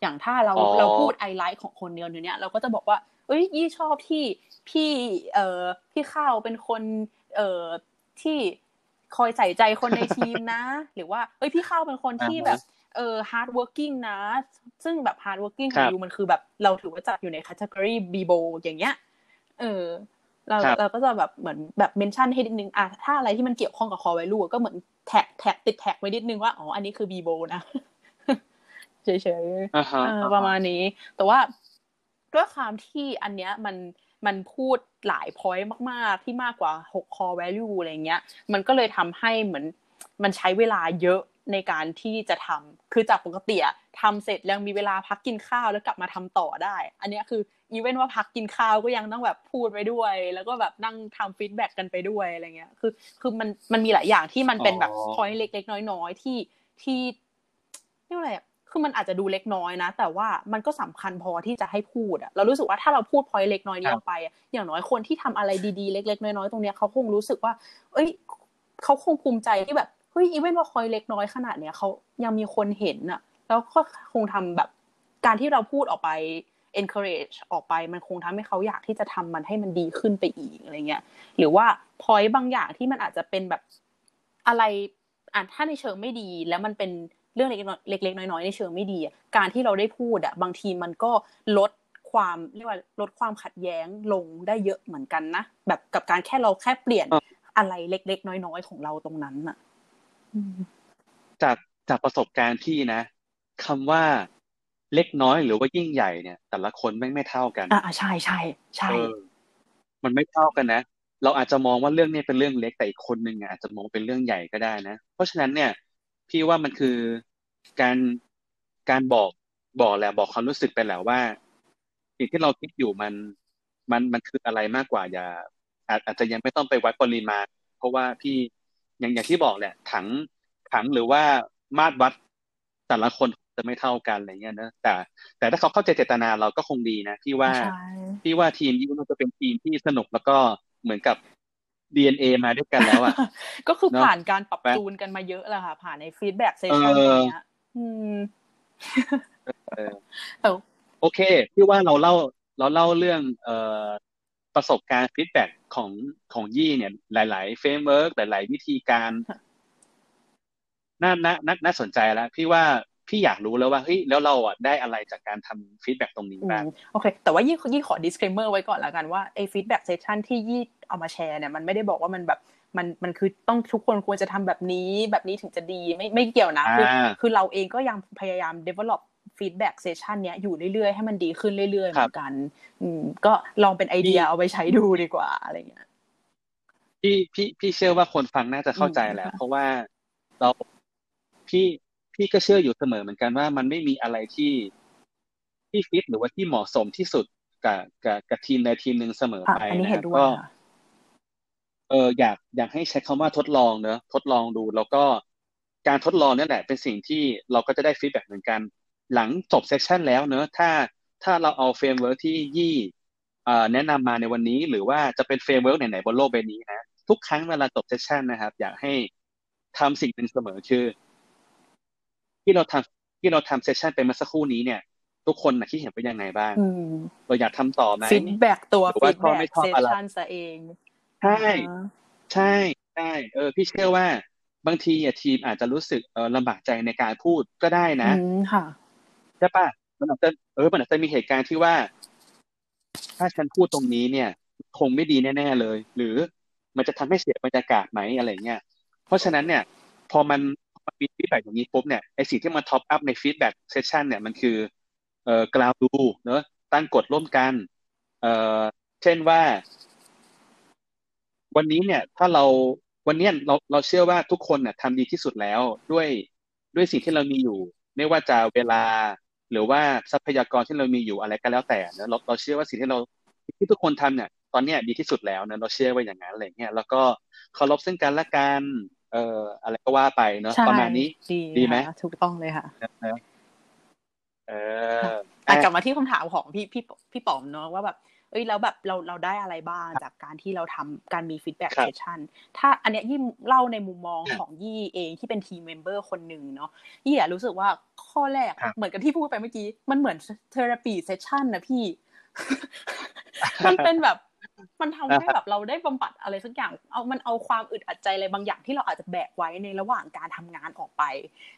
อย่างถ้าเราอ๋อเราพูด I like ของคนเดียวเนี้ยเราก็จะบอกว่า เอ้ยยี่ชอบที่พี่เอ่อพี่ข้าวเป็นคน เอ่อที่คอยใส่ใจคนในทีมนะ หรือว่าเอ้ยพี่ข้าวเป็นคนที่แบบเออ hard working นะ ซึ่งแบบ hard working ของครับ you มันคือแบบเราถือว่าจัดอยู่ใน category b b o อย่างเงี้ย เออ เราครับเราก็จะแบบเหมือนแบบ mention ให้นิดนึงอะถ้าอะไรที่มันเกี่ยวข้องกับ core value ก็เหมือน tag tag ติด tag ไว้นิดนึงว่าอ๋ออันนี้คือ b b o นะเฉยๆอ่าฮะเออประมาณนี้ แต่ว่าด้วยความที่อันเนี้ยมันมันพูดหลาย point มาก ๆ ที่มากกว่า 6 core value อะไรเงี้ย มันก็เลยทำให้เหมือนมันใช้เวลาเยอะ ในการที่จะทำคือจากปกติอะทำเสร็จยังมีเวลาพักกินข้าวแล้วกลับมาทำต่อได้ อันเนี้ยคือ even ว่าพักกินข้าวก็ยังต้องแบบพูดไปด้วย แล้วก็แบบนั่งทำ feedback กันไปด้วยอะไรเงี้ย คือคือมันมันมีหลายอย่างที่มันเป็นแบบอ๋อ point เล็กๆน้อยๆที่ที่เรียกว่าอะไรอะคือมันอาจจะดูเล็กน้อยนะ แต่ว่ามันก็สำคัญพอที่จะให้พูดอะเรารู้สึกว่าถ้าเราพูดพอยเล็กน้อยนี้ออกไปอะอย่างน้อยคนที่ทำอะไรดีๆ เล็ก ๆ น้อยๆตรงเนี้ยเขาคงรู้สึกว่า เอ้ยเขาคงภูมิใจที่แบบเฮ้ยอีเวนต์ว่าพอยเล็กน้อยขนาดเนี้ยเขายังมีคนเห็นอะแล้วก็คงทำแบบการที่เราพูดออกไป encourage ออกไปมันคงทำให้เขาอยากที่จะทำมันให้มันดีขึ้นไปอีกอะไรเงี้ย หรือว่าพอยบางอย่างที่มันอาจจะเป็นแบบอะไรอะถ้าในเชิงไม่ดี แล้วมันเป็นเรื่องเล็กๆเล็กๆน้อยๆในเชิงไม่ดีอะการที่เราได้พูดอะบางทีมันก็ลดความเรียกว่าลดความขัดแย้งลงได้เยอะเหมือนกันนะแบบกับการแค่เราแค่เปลี่ยนอะอะไรเล็ก ๆ น้อยๆของเราตรงนั้นอะอืม จากจากประสบการณ์พี่นะคำว่าเล็กน้อยหรือว่ายิ่งใหญ่เนี่ย แต่ละคนไม่งไม่เท่ากันอ่าใช่ใช่ใช่เออมันไม่เท่ากันนะ เราอาจจะมองว่าเรื่องนี้เป็นเรื่องเล็กแต่อีกคนหนึ่งอาจจะมองเป็นเรื่องใหญ่ก็ได้นะ เพราะฉะนั้นเนี่ย พี่ว่ามันคือการการบอกบอกแหละบอกความรู้สึกไปแหละว่าสิ่งที่เราคิดอยู่มันมันมันคืออะไรมากกว่าอย่าอาจอาจจะยังไม่ต้องไปวัดปริมาณเพราะว่าพี่ อย่างอย่างที่บอกแหละ ถังถังหรือว่ามาตรวัดแต่ละคนจะไม่เท่ากันอะไรเงี้ยนะแต่ แต่ถ้าเขาเข้าใจเจตนาเราก็คงดีนะพี่ว่าใช่พี่ว่าทีมนี้มันจะเป็นทีมที่สนุกแล้วก็เหมือนกับ DNA มาด้วยกันแล้วอะก็คือเนอะผ่านการปรับและจูนกันมาเยอะแล้วค่ะ ผ่านใน feedback session เอออย่างเงี้ยอืมเออแต่โอเค พี่ว่าเราเล่าเราเล่าเรื่องเอ่อ ประสบการณ์ feedback ของของยี่เนี่ย หลาย ๆ framework หลาย ๆ วิธีการน่าน่าน่าน่าสนใจแล้วพี่ว่าพี่อยากรู้แล้วว่าเฮ้ยแล้วเราอะได้อะไรจากการทำ feedback ตรงนี้บ้างโอเค แต่ว่ายี่ยี่ขอ disclaimer ไว้ก่อนแล้วกันว่าไอ้ feedback session ที่ยี่เอามาแชร์เนี่ยมันไม่ได้บอกว่ามันแบบมันมันคือต้องทุกคนควรจะทำแบบนี้แบบนี้ถึงจะดีไม่ไม่เกี่ยวนะคือคือเราเองก็ยังพยายาม develop feedback session เนี้ยอยู่เรื่อยๆ ให้มันดีขึ้นเรื่อยๆเหมือนกันอืมก็ลองเป็นไอเดียเอาไปใช้ดูดีกว่าอะไรเงี้ยพี่พี่พี่เชื่อว่าคนฟังน่าจะเข้าใจแหละเพราะว่าเราพี่พี่ก็เชื่ออยู่เสมอเหมือนกันว่ามันไม่มีอะไรที่ที่ฟิตหรือว่าที่เหมาะสมที่สุดกับกับกับทีมใดทีมหนึ่งเสมอไปนะก็เอออยากอยากให้ใช้คำว่าทดลองเนอะทดลองดู แล้วก็การทดลองนี่แหละ เป็นสิ่งที่เราก็จะได้ feedback เหมือนกัน หลังจบ session แล้วเนอะถ้าถ้าเราเอา framework ที่ยี่แนะนำมาในวันนี้หรือว่าจะเป็น framework ไหนๆบนโลกใบนี้นะทุกครั้งเวลาจบ session นะครับ อยากให้ทำสิ่งหนึ่งเสมอคือ ที่เราทำที่เราทำ session ไปเมื่อสักครู่นี้เนี่ย ทุกคนนะคิดเห็นเป็นยังไงบ้างเราอยากทำต่อไหม feedback ตัว feedback sessionซะเองใช่ใช่ใช่เออ พี่เชื่อว่า บางทีอะทีมอาจจะรู้สึกเออลำบากใจในการพูดก็ได้นะค่ะ ใช่ปะมันอาจจะเออมันอาจจะมีเหตุการณ์ที่ว่า ถ้าฉันพูดตรงนี้เนี่ย คงไม่ดีแน่ๆเลย หรือมันจะทำให้เสียบรรยากาศไหมอะไรเงี้ยเพราะฉะนั้นเนี่ย พอมันมี feedback อย่างนี้ปุ๊บเนี่ยไอสิ่งที่มัน top up ใน feedback session เนี่ยมันคือเอ่อ ground rule เนอะตั้งกฎร่วมกัน เอ่อเช่นว่า วันนี้เนี่ย ถ้าเราวันนี้เราเราเชื่อว่าทุกคนเนี่ยทำดีที่สุดแล้วด้วยด้วยสิ่งที่เรามีอยู่ ไม่ว่าจะเวลา หรือว่าทรัพยากรที่เรามีอยู่อะไรก็แล้วแต่เนะเราเราเชื่อว่าสิ่งที่เราที่ทุกคนทำเนี่ยตอนนี้ดีที่สุดแล้วนะเราเชื่อว่าอย่างนั้นอะไรเงี้ยแล้วก็เคารพซึ่งกันและกันเอ่ออะไรก็ว่าไปเนาะประมาณนี้ดีไหมถูกต้องเลยค่ะเออกลับมาที่คำถามของพี่พี่พี่ป๋อมเนาะว่าแบบ เอ้ยแล้วแบบเราเราได้อะไรบ้างจากการที่เราทำการมี feedback sessionถ้าอันเนี้ยยี่เล่าในมุมมองของยี่เองที่เป็น team member คนหนึ่งเนาะยี่อะรู้สึกว่าข้อแรกเหมือนกับที่พูดไปเมื่อกี้ มันเหมือน therapy session นะพี่ มันเป็นแบบ มันทำให้แบบเราได้บำบัดอะไรสักอย่าง เอามันเอาความอึดอัดใจอะไรบางอย่างที่เราอาจจะแบกไว้ในระหว่างการทำงานออกไป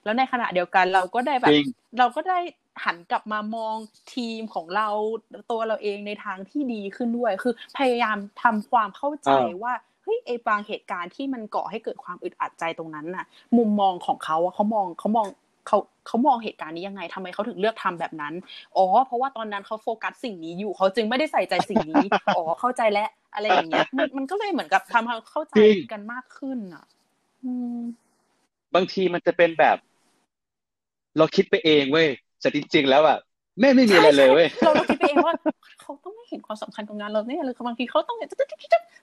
แล้วในขณะเดียวกันเราก็ได้แบบ เราก็ได้หันกลับมามองทีมของเราตัวเราเองในทางที่ดีขึ้นด้วย คือพยายามทำความเข้าใจว่าเฮ้ยไอ้บางเหตุการณ์ที่มันก่อให้เกิดความอึดอัดใจตรงนั้นน่ะ มุมมองของเขาเขามองเขามอง เขาเขามองเหตุการณ์นี้ยังไงทำไมเขาถึงเลือกทำแบบนั้นอ๋อเพราะว่าตอนนั้นเขาโฟกัสสิ่งนี้อยู่เขาจึงไม่ได้ใส่ใจสิ่งนี้อ๋อเข้าใจแล้วอะไรอย่างเงี้ยมันมันก็เลยเหมือนกับทำให้เข้าใจกันมากขึ้นอะบางทีมันจะเป็นแบบ เราคิดไปเองเว้ยแต่จริงๆแล้วอะแม่ไม่มีอะไรเลยเว้ยเราคิดไปเองว่าเขาต้องไม่เห็นความสำคัญของงานเราเนี่ยเลยบางทีเขาต้อง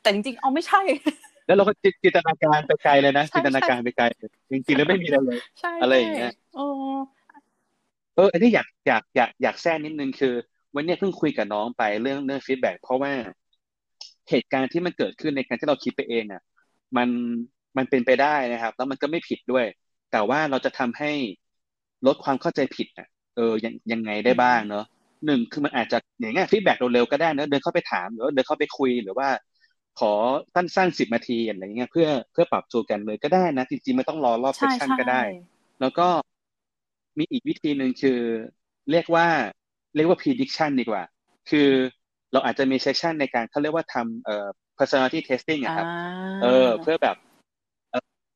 แต่จริงๆเอาไม่ใช่ แล้วเราก็จินตนาการไปไกลเลยนะจินตนาการไปไกลจริงๆแล้วไม่มีอะไรเลย อะไรอย่างเงี้ย เออ อันนี้อยากอยากอยากอยากแทรกนิดนึงคือ วันนี้เพิ่งคุยกับน้องไปเรื่องเรื่องฟีดแบ็เพราะว่าเหตุการณ์ที่มันเกิดขึ้นในการที่เราคิดไปเองอะ มันมันเป็นไปได้นะครับ แล้วมันก็ไม่ผิดด้วย แต่ว่าเราจะทำให้ลดความเข้าใจผิดอะ เออยังยังไงได้บ้างเนาะหนึ่งคือมันอาจจะอย่างเงี้ย feedback เร็วๆก็ได้เนอะเดินเข้าไปถามหรือเดินเข้าไปคุยหรือว่า ขอสั้นๆสิบนาทีอะไรเงี้ยเพื่อเพื่อปรับตัวกันเลยก็ได้นะจริงๆไม่ต้องรอรอบ session ก็ได้ แล้วก็ มีอีกวิธีหนึ่งคือ เรียกว่าเรียกว่า prediction ดีกว่า คือเราอาจจะมี session ในการเขาเรียกว่าทำเอ่อ personality testing อะครับ เออ เพื่อแบบ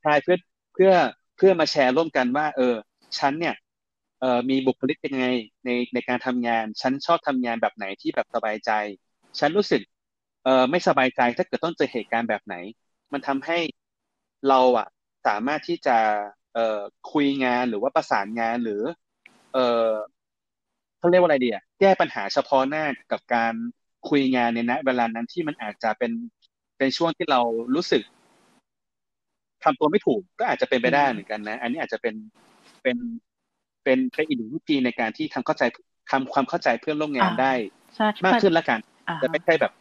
ใช่เพื่อเพื่อเพื่อมาแชร์ร่วมกันว่า เออ ฉันเนี่ยเอ่อมีบุคลิกเป็นไงในในการทำงาน ฉันชอบทำงานแบบไหนที่แบบสบายใจ ฉันรู้สึกเออไม่สบายใจถ้าเกิดต้องเจอเหตุการณ์แบบไหน มันทำให้เราอะ สามารถที่จะ เอ่อคุยงานหรือว่าประสานงานหรือ เออเขาเรียกว่าอะไรดีอะแก้ปัญหาเฉพาะหน้ากับการคุยงานในณเวลานั้นที่มันอาจจะเป็นเป็นช่วงที่เรารู้สึกทำตัวไม่ถูกก็อาจจะเป็นไปได้เหมือนกันนะ อันนี้อาจจะเป็นเป็นเป็นเป็นอีกหนึ่งวิธีในการที่ทำเข้าใจทำความเข้าใจเพื่อนร่วมงานได้ มากขึ้นละกันจะไม่ใช่แบบ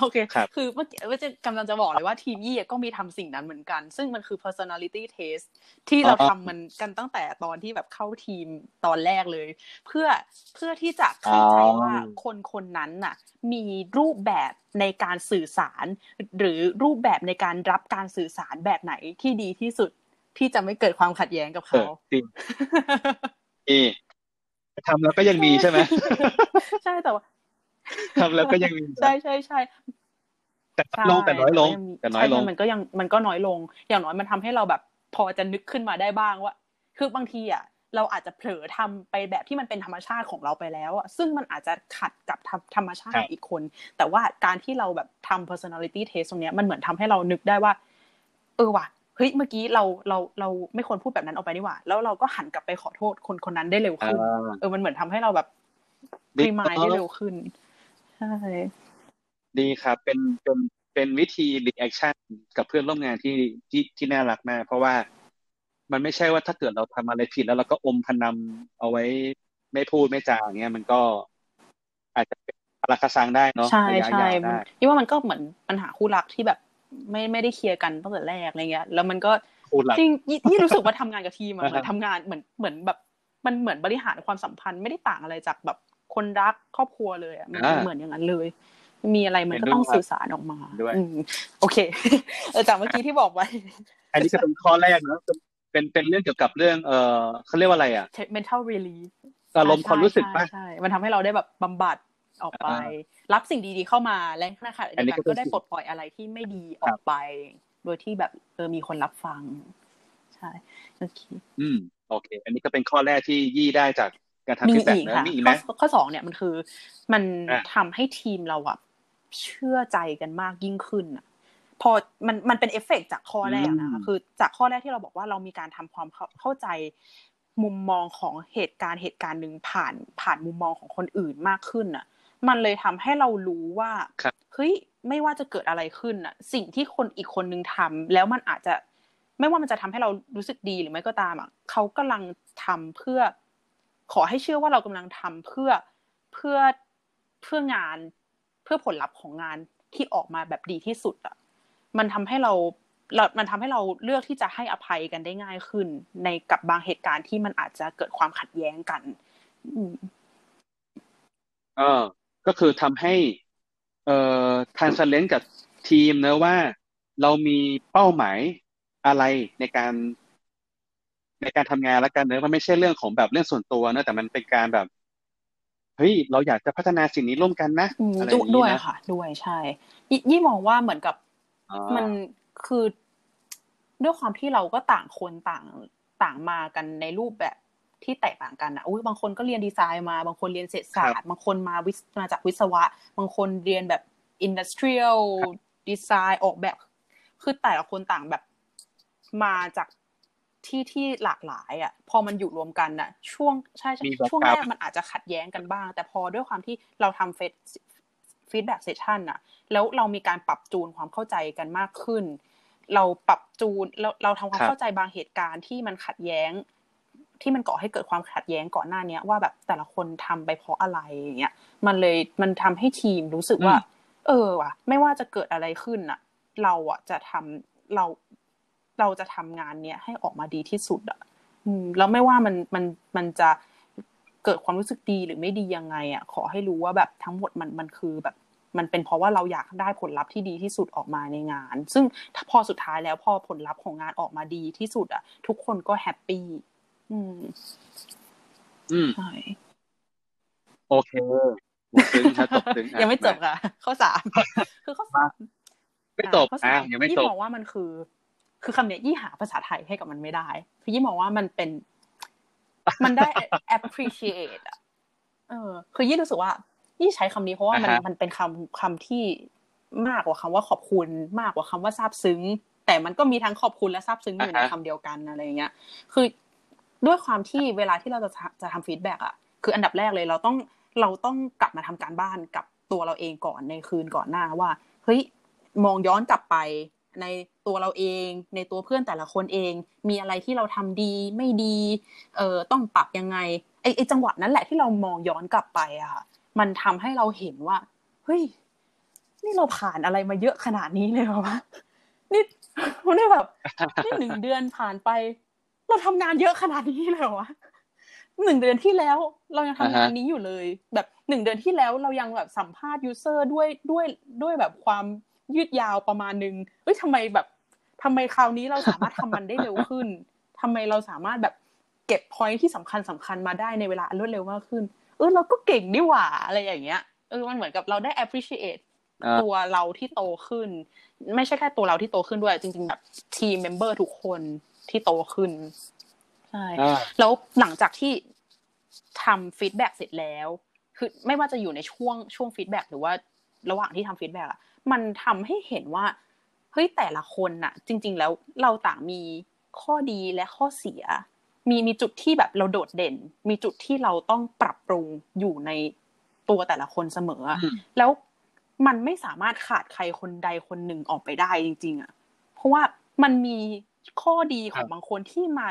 โอเคครับคือเมื่อกี้ว่าจะกำลังจะบอกเลยว่าทีมยี่ก็มีทำสิ่งนั้นเหมือนกัน ซึ่งมันคือ personality test ที่เราอ๋อทำมันกันตั้งแต่ตอนที่แบบเข้าทีมตอนแรกเลย เพื่อเพื่อที่จะเข้าใจว่าคนคนนั้นน่ะ มีรูปแบบในการสื่อสาร หรือรูปแบบในการรับการสื่อสารแบบไหนที่ดีที่สุดที่จะไม่เกิดความขัดแย้งกับเอเขาอจริงนี่ทำแล้วก็ยังมีใช่ไหมใช่แต่ว่า ทำแล้วก็ยังมีใช่ใช่ใช่แต่น้อยลงแต่น้อยลงใช่แต่น้อยลงใช่มันก็ยังมันก็น้อยลง อย่างน้อยมันทำให้เราแบบ พอจะนึกขึ้นมาได้บ้างว่า คือบางทีอะเราอาจจะเผลอทำไปแบบที่มันเป็นธรรมชาติของเราไปแล้วอะซึ่งมันอาจจะขัดกับธรรมธรรมชาติครับของอีกคน แต่ว่าการที่เราแบบทำ personality test ตรงเนี้ยมันเหมือนทำให้เรานึกได้ว่า เออว่ะเฮ้ยเมื่อกี้เราเราเราไม่ควรพูดแบบนั้นออกไปนี่หว่า แล้วเราก็หันกลับไปขอโทษคนคนนั้นได้เร็วอ่ขึ้นาเออมันเหมือนทำให้เราแบบดีรีมายได้เร็วขึ้นใช่ ดีครับ เป็นเป็นเป็นวิธี reaction กับเพื่อนร่วมงานที่ที่ที่น่ารักมาก เพราะว่ามันไม่ใช่ว่าถ้าเกิดเราทำอะไรผิดแล้วเราก็อมพนันเอาไว้ไม่พูดไม่จาอย่างเงี้ยมันก็อาจจะเป็นพลักซังได้เนาะใช่ระยะใช่ยาวได้นี่ว่ามันก็เหมือนปัญหาคู่รักที่แบบ ไม่ไม่ได้เคลียร์กันตั้งแต่แรกอะไรเงี้ย แล้วมันก็พูดหลักจริงยี่ยี่รู้สึกว่าทำงานกับทีมอะอ่าเหมือนทำงานเหมือนเหมือนแบบ มันเหมือนบริหารความสัมพันธ์ไม่ได้ต่างอะไรจากแบบ คนรักครอบครัวเลยอะมันอ่าเหมือนอย่างนั้นเลย มีอะไรมันก็เห็นด้วยต้องครับสื่อสารออกมาด้วยอืมโอเคเออจากเมื่อกี้ที่บอกไว้ อันนี้ก็เป็นข้อแรกเนาะเป็นเป็นเรื่องเกี่ยวกับเรื่องเออเขาเรียกว่าอะไรอะ mental relief อารมณ์ความรู้สึกป่ะใช่ใช่ใช่มันทำให้เราได้แบบบำบัดออกไปอ่ารับสิ่งดีๆเข้ามาและขณะอันนี้เดียวก็กันเป็นก็ได้ปลดปล่อยอะไรที่ไม่ดีออกไป โดยที่แบบเออมีคนรับฟัง ใช่โอเคอืมโอเค อันนี้ก็เป็นข้อแรกที่ยี่ได้จาก การทำมีฟีดแบ็กอีกนะค่ะมีอีกไหมข้อข้อสองเนี่ยมันคือมันอะทำให้ทีมเราอะเชื่อใจกันมากยิ่งขึ้นอะพอมันมันเป็นเอฟเฟกต์จากข้อแรกนะคะคือจากข้อแรกที่เราบอกว่าเรามีการทำความเข้าเข้าใจมุมมองของเหตุการณ์เหตุการณ์หนึ่งผ่านผ่านมุมมองของคนอื่นมากขึ้นอะมันเลยทำให้เรารู้ว่าครับเฮ้ยไม่ว่าจะเกิดอะไรขึ้นอะสิ่งที่คนอีกคนนึงทำแล้วมันอาจจะไม่ว่ามันจะทำให้เรารู้สึกดีหรือไม่ก็ตามอะเขากำลังทำเพื่อ ขอให้เชื่อว่าเรากำลังทำเพื่อเพื่อเพื่องานเพื่อผลลัพธ์ของงานที่ออกมาแบบดีที่สุดอะมันทำให้เราเรามันทำให้เราเลือกที่จะให้อภัยกันได้ง่ายขึ้น ในกับบางเหตุการณ์ที่มันอาจจะเกิดความขัดแย้งกันอืมเออก็คือทำให้ เอ่อ transparent กับทีมนะว่า เรามีเป้าหมายอะไรในการ ในการทำงานแล้วกันเนอะมันไม่ใช่เรื่องของแบบเรื่องส่วนตัวนะแต่มันเป็นการแบบเฮ้ยเราอยากจะพัฒนาสิ่งนี้ร่วมกันนะอืมอะไรอด้วย่างนี้ด้วยนะค่ะ ด้วยใช่ยยี่มองว่าเหมือนกับอ๋อมันคือด้วยความที่เราก็ต่างคนต่างต่างมากันในรูปแบบที่แตกต่างกันอะอุ้ยบางคนก็เรียนดีไซน์มา บางคนเรียนเศรษฐศาสตร์ บางคนมาวิศมาจากวิศวะ บางคนเรียนแบบ industrial design ออกแบบ คือแต่ละคนต่างแบบมาจาก ที่ที่หลากหลายอะ พอมันอยู่รวมกันอะ ช่วงใช่ใช่มี background ช่วงแรกมันอาจจะขัดแย้งกันบ้าง แต่พอด้วยความที่เราทำเฟส feedback session อะ แล้วเรามีการปรับจูนความเข้าใจกันมากขึ้น เราปรับจูนเราเราทำความครับเข้าใจบางเหตุการณ์ที่มันขัดแย้ง ที่มันก่อให้เกิดความขัดแย้งก่อนหน้าเนี้ยว่าแบบแต่ละคนทำไปเพราะอะไรอย่างเงี้ยมันเลยมันทำให้ทีมรู้สึกว่าอืมเออว่ะ ไม่ว่าจะเกิดอะไรขึ้นอะ เราอะจะทำเรา เราจะทำงานเนี้ยให้ออกมาดีที่สุดอะอืมแล้วไม่ว่ามันมันมันจะเกิดความรู้สึกดีหรือไม่ดียังไงอะขอให้รู้ว่าแบบทั้งหมดมันมันคือแบบ มันเป็นเพราะว่าเราอยากได้ผลลัพธ์ที่ดีที่สุดออกมาในงาน ซึ่งถ้าพอสุดท้ายแล้วพอผลลัพธ์ของงานออกมาดีที่สุดอะทุกคนก็แฮปปี้อืม อืมใช่โอเคหมดซึ้งครับจบซึ้งอะยังไม่จบมาค่ะข้อสามคือข้อสามไม่จบข้ออะสามยังไม่ยี่จบมองว่ามันคือ คือคำเนี้ยยี่หาภาษาไทยให้กับมันไม่ได้ คือยี่มองว่ามันเป็น มันได้ appreciate อะเออ คือยี่รู้สึกว่ายี่ใช้คำนี้เพราะว่ามันอ่าฮะมันเป็นคำคำที่มากกว่าคำว่าขอบคุณ มากกว่าคำว่าซาบซึ้ง แต่มันก็มีทั้งขอบคุณและซาบซึ้งอยู่ในอ่าฮะคำเดียวกันอะไรอย่างเงี้ย คือด้วยความที่เวลาที่เราจะทำจะทำ feedback อะคืออันดับแรกเลยเราต้องเราต้องกลับมาทำการบ้านกับตัวเราเองก่อนในคืนก่อนหน้าว่า เฮ้ยมองย้อนกลับไป ในตัวเราเอง ในตัวเพื่อนแต่ละคนเอง มีอะไรที่เราทำดีไม่ดีเอ่อต้องปรับยังไงไอไอจังหวะนั้นแหละที่เรามองย้อนกลับไปอะค่ะมันทำให้เราเห็นว่าเฮ้ยนี่เราผ่านอะไรมาเยอะขนาดนี้เลยเหรอวะนี่นี่แบบนี่หนึ่งเดือนผ่านไป เราทำงานเยอะขนาดนี้เลยเหรอวะหนึ่งเดือนที่แล้วเรายังทำงานนี้อยู่เลย แบบหนึ่งเดือนที่แล้วเรายังแบบสัมภาษณ์ยูเซอร์ด้วยด้วยด้วยแบบความ ยืดยาวประมาณนึงเฮ้ยทำไมแบบทำไมคราวนี้เราสามารถทำมันได้เร็วขึ้นทำไมเราสามารถแบบเก็บพอยที่สำคัญสำคัญมาได้ในเวลารวดเร็วมากขึ้น เออเราก็เก่งนี่หว่าอะไรอย่างเงี้ยเออมันเหมือนกับเราได้ appreciate ตัวเราที่โตขึ้น ไม่ใช่แค่ตัวเราที่โตขึ้นด้วย จริง ๆ แบบ team member ทุกคนที่โตขึ้นใช่แล้วหลังจากที่ทำ feedback เสร็จแล้ว คือไม่ว่าจะอยู่ในช่วงช่วง feedback หรือว่าระหว่างที่ทำ feedback อะ มันทำให้เห็นว่าเฮ้ยแต่ละคนน่ะ จริง ๆ แล้วเราต่างมีข้อดีและข้อเสีย มีมีจุดที่แบบเราโดดเด่น มีจุดที่เราต้องปรับปรุงอยู่ในตัวแต่ละคนเสมอ แล้วมันไม่สามารถขาดใครคนใดคนหนึ่งออกไปได้จริง ๆ อะ เพราะว่ามันมีข้อดีของบางคนที่มา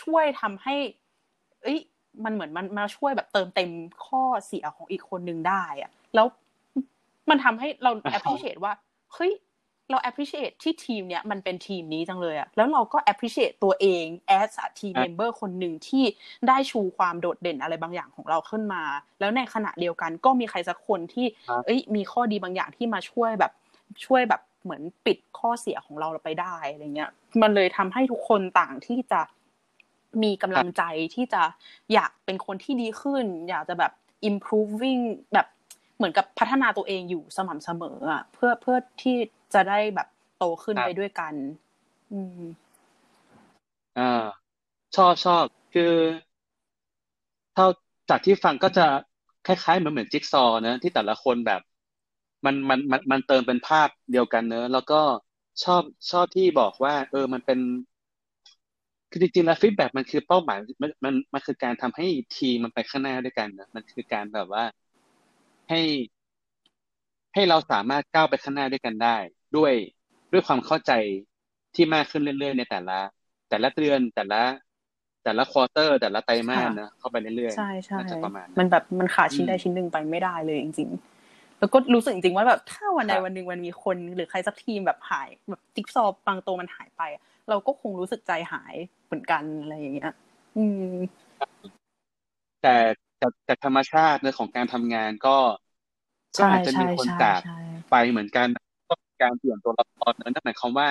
ช่วยทำให้ เอ้ย มันเหมือนมันมาช่วยแบบเติมเต็มข้อเสียของอีกคนหนึ่งได้อะ แล้ว มันทำให้เรา appreciate ว่าเฮ้ยเรา appreciate ที่ทีมเนี้ยมันเป็นทีมนี้จังเลยอะแล้วเราก็ appreciate ตัวเอง as a team member คนหนึ่งที่ได้ชูความโดดเด่นอะไรบางอย่างของเราขึ้นมา แล้วในขณะเดียวกันก็มีใครสักคนที่ เอ้ย มีข้อดีบางอย่างที่มาช่วยแบบช่วยแบบเหมือนปิดข้อเสียของเราไปได้อะไรเงี้ย มันเลยทำให้ทุกคนต่างที่จะมีกำลังใจที่จะอยากเป็นคนที่ดีขึ้น อยากจะแบบ improving แบบเห มือนกับพัฒนาตัวเองอยู่สม่ำเสมออะเพื่อเพื่อที่จะได้แบบโตขึ้นไปด้วยกัน อืมอ่าชอบชอบคือเท่าจากที่ฟังก็จะคล้ายๆเหมือนเหมือนจิ๊กซอว์นะที่แต่ละคนแบบ มันมันมันมันเติมเป็นภาพเดียวกันเนอะแล้วก็ชอบชอบที่บอกว่า เออมันเป็น คือจริงๆแล้วฟีดแบ็มันคือเป้าหมายมันมันมันคือการทำให้ทีมมันไปข้างหน้าด้วยกันนะมันคือการแบบว่า ให้ ให้เราสามารถก้าวไปข้างหน้าด้วยกันได้ ด้วยด้วยความเข้าใจที่มากขึ้นเรื่อยๆในแต่ละ แต่ละเดือนแต่ละ แต่ละควอเตอร์ แต่ละไตรมาสนะเข้าไปเรื่อยๆใช่ใช่ประมาณมันแบบมันขาดชิ้นใดชิ้นหนึ่งไปไม่ได้เลยจริง ๆแล้วก็รู้สึกจริงๆว่าแบบถ้าวันใดวันหนึ่งมันมีคนหรือใครสักทีมแบบหายแบบจิ๊กซอว์บางตัวมันหายไป เราก็คงรู้สึกใจหายเหมือนกันอะไรอย่างเงี้ย อืม แต่ แต่แต่ธรรมชาติในของการทำงานก็ก็อาจจะมีคนจากไปเหมือนกันก็การเปลี่ยนตัวละครนั่นหมายความว่า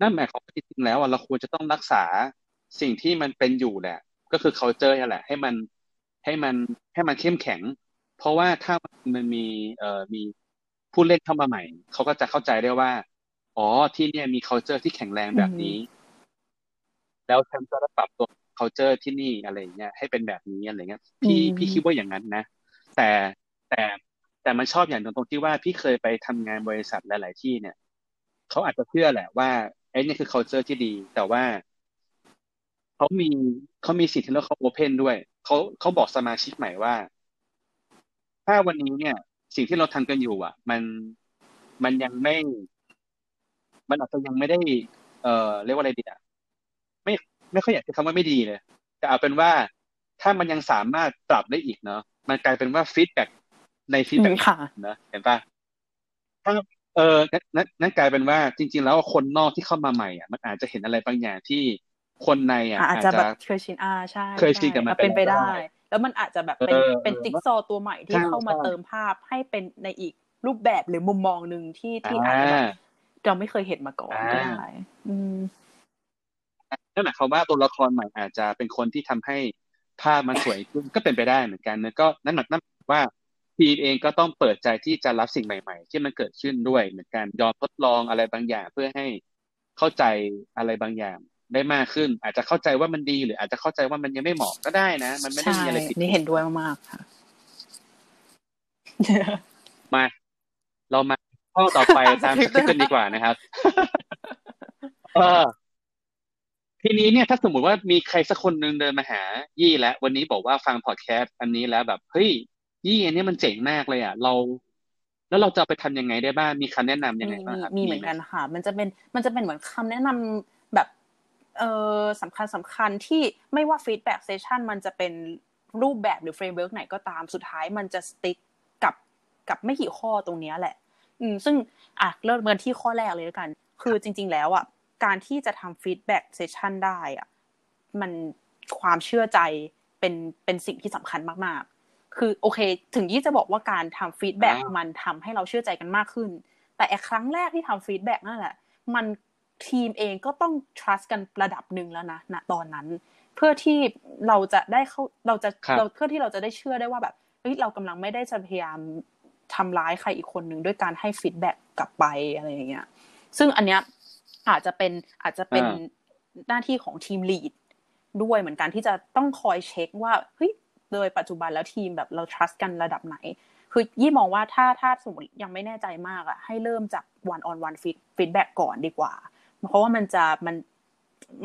นั่นหมายความว่าจริงๆแล้วเราควรจะต้องรักษาสิ่งที่มันเป็นอยู่แหละ ก็คือ culture นี่แหละ ให้มันให้มันให้มันเข้มแข็ง เพราะว่าถ้ามันมีเอ่อมีผู้เล่นเข้ามาใหม่ เขาก็จะเข้าใจได้ว่า อ๋อที่เนี่ยมี culture ที่แข็งแรงแบบนี้ แล้วฉันก็จะปรับตัว culture ที่นี่อะไรเงี้ยให้เป็นแบบนี้อะไรเงี้ยพี่พี่คิดว่าอย่างนั้นนะ แต่แต่แต่มันชอบอย่างตรงที่ว่าพี่เคยไปทำงานบริษัทหลาย ๆ ที่เนี่ยเขาอาจจะเชื่อแหละว่าไอ้นี่คือ culture ที่ดี แต่ว่าเขามีเขามีสิทธิ์ที่เราเขาโอเพนด้วยเขาเขาบอกสมาชิกใหม่ว่า ถ้าวันนี้เนี่ย สิ่งที่เราทำกันอยู่ อะ มันมันยังไม่ มันอาจจะยังไม่ได้ เอ่อเรียกว่าอะไรดีอะ ไม่ไม่ค่อยอยากจะคำว่าไม่ดีเลย แต่เอาเป็นว่าถ้ามันยังสามารถปรับได้อีกเนาะมันกลายเป็นว่า feedback ใน feedback นะเห็นปะถ้าเออนั่นนั่นกลายเป็นว่าจริง ๆ แล้วคนนอกที่เข้ามาใหม่อะมันอาจจะเห็นอะไรบางอย่างที่คนในอะอาจจะแบบเคยชินอ่าใช่เคยชินกับมันเป็นไปได้ แล้วมันอาจจะแบบเป็นเป็นจิ๊กซอว์ตัวใหม่ที่เข้ามาเติมภาพให้เป็นในอีกรูปแบบหรือมุมมองหนึ่งที่ที่อาจจะเราไม่เคยเห็นมาก่อนก็ได้ นั่นหมายความว่าตัวละครใหม่อาจจะเป็นคนที่ทำให้ภาพมันสวยขึ้นก็เป็นไปได้เหมือนกันนะก็นั่นหมายนั่นว่าทีมเองก็ต้องเปิดใจที่จะรับสิ่งใหม่ ๆ ที่มันเกิดขึ้นด้วยเหมือนกันยอมทดลองอะไรบางอย่าง เพื่อให้เข้าใจอะไรบางอย่างได้มากขึ้น อาจจะเข้าใจว่ามันดีหรืออาจจะเข้าใจว่ามันยังไม่เหมาะก็ได้นะ มันไม่ได้มีอะไรผิดนี่เห็นด้วยมากๆค่ะมา เรามาข้อต่อไปตามสคริปต์กันดีกว่านะครับเออ ทีนี้เนี่ยถ้าสมมติว่ามีใครสักคนหนึ่งเดินมาหา ยี่แล้ววันนี้บอกว่าฟังพอดแคสต์อันนี้แล้วแบบเฮ้ยยี่อันนี้มันเจ๋งมากเลยอะเรา แล้วเราจะไปทำยังไงได้บ้างมีคำแนะนํำยังไงบ้างครับมีเหมือนกันค่ะ มันจะเป็นมันจะเป็นเหมือนคำแนะนำแบบเออสำคัญสำคัญที่ไม่ว่า feedback session มันจะเป็นรูปแบบหรือ framework ไหนก็ตามสุดท้ายมันจะ stick กับกับไม่กี่ข้อตรงเนี้ยแหละ อืมซึ่งอะเริ่มกันที่ข้อแรกเลยแล้วกัน คือจริง ๆ แล้วอะ การที่จะทำ feedback session ได้อะมันความเชื่อใจเป็นเป็นสิ่งที่สำคัญมากๆ คือโอเค ถึงยี่จะบอกว่าการทำ feedback มันทำให้เราเชื่อใจกันมากขึ้น แต่ไอ้ครั้งแรกที่ทำ feedback นั่นแหละ มันทีมเองก็ต้อง trust กันระดับหนึ่งแล้วนะณตอนนั้น เพื่อที่เราจะได้เข้าเราจะครับเราเพื่อที่เราจะได้เชื่อได้ว่าแบบเฮ้ยเรากำลังไม่ได้จะพยายามทำร้ายใครอีกคนหนึ่งด้วยการให้ feedback กลับไปอะไรอย่างเงี้ย ซึ่งอันเนี้ย อาจจะเป็นอาจจะเป็นอ่าหน้าที่ของ team lead ด้วยเหมือนกันที่จะต้องคอยเช็คว่าเฮ้ยโดยปัจจุบันแล้วทีมแบบเรา trust กันระดับไหน คือยี่มองว่าถ้าถ้าสมมติยังไม่แน่ใจมากอะให้เริ่มจาก one on one feed feedback ก่อนดีกว่า เพราะว่ามันจะมัน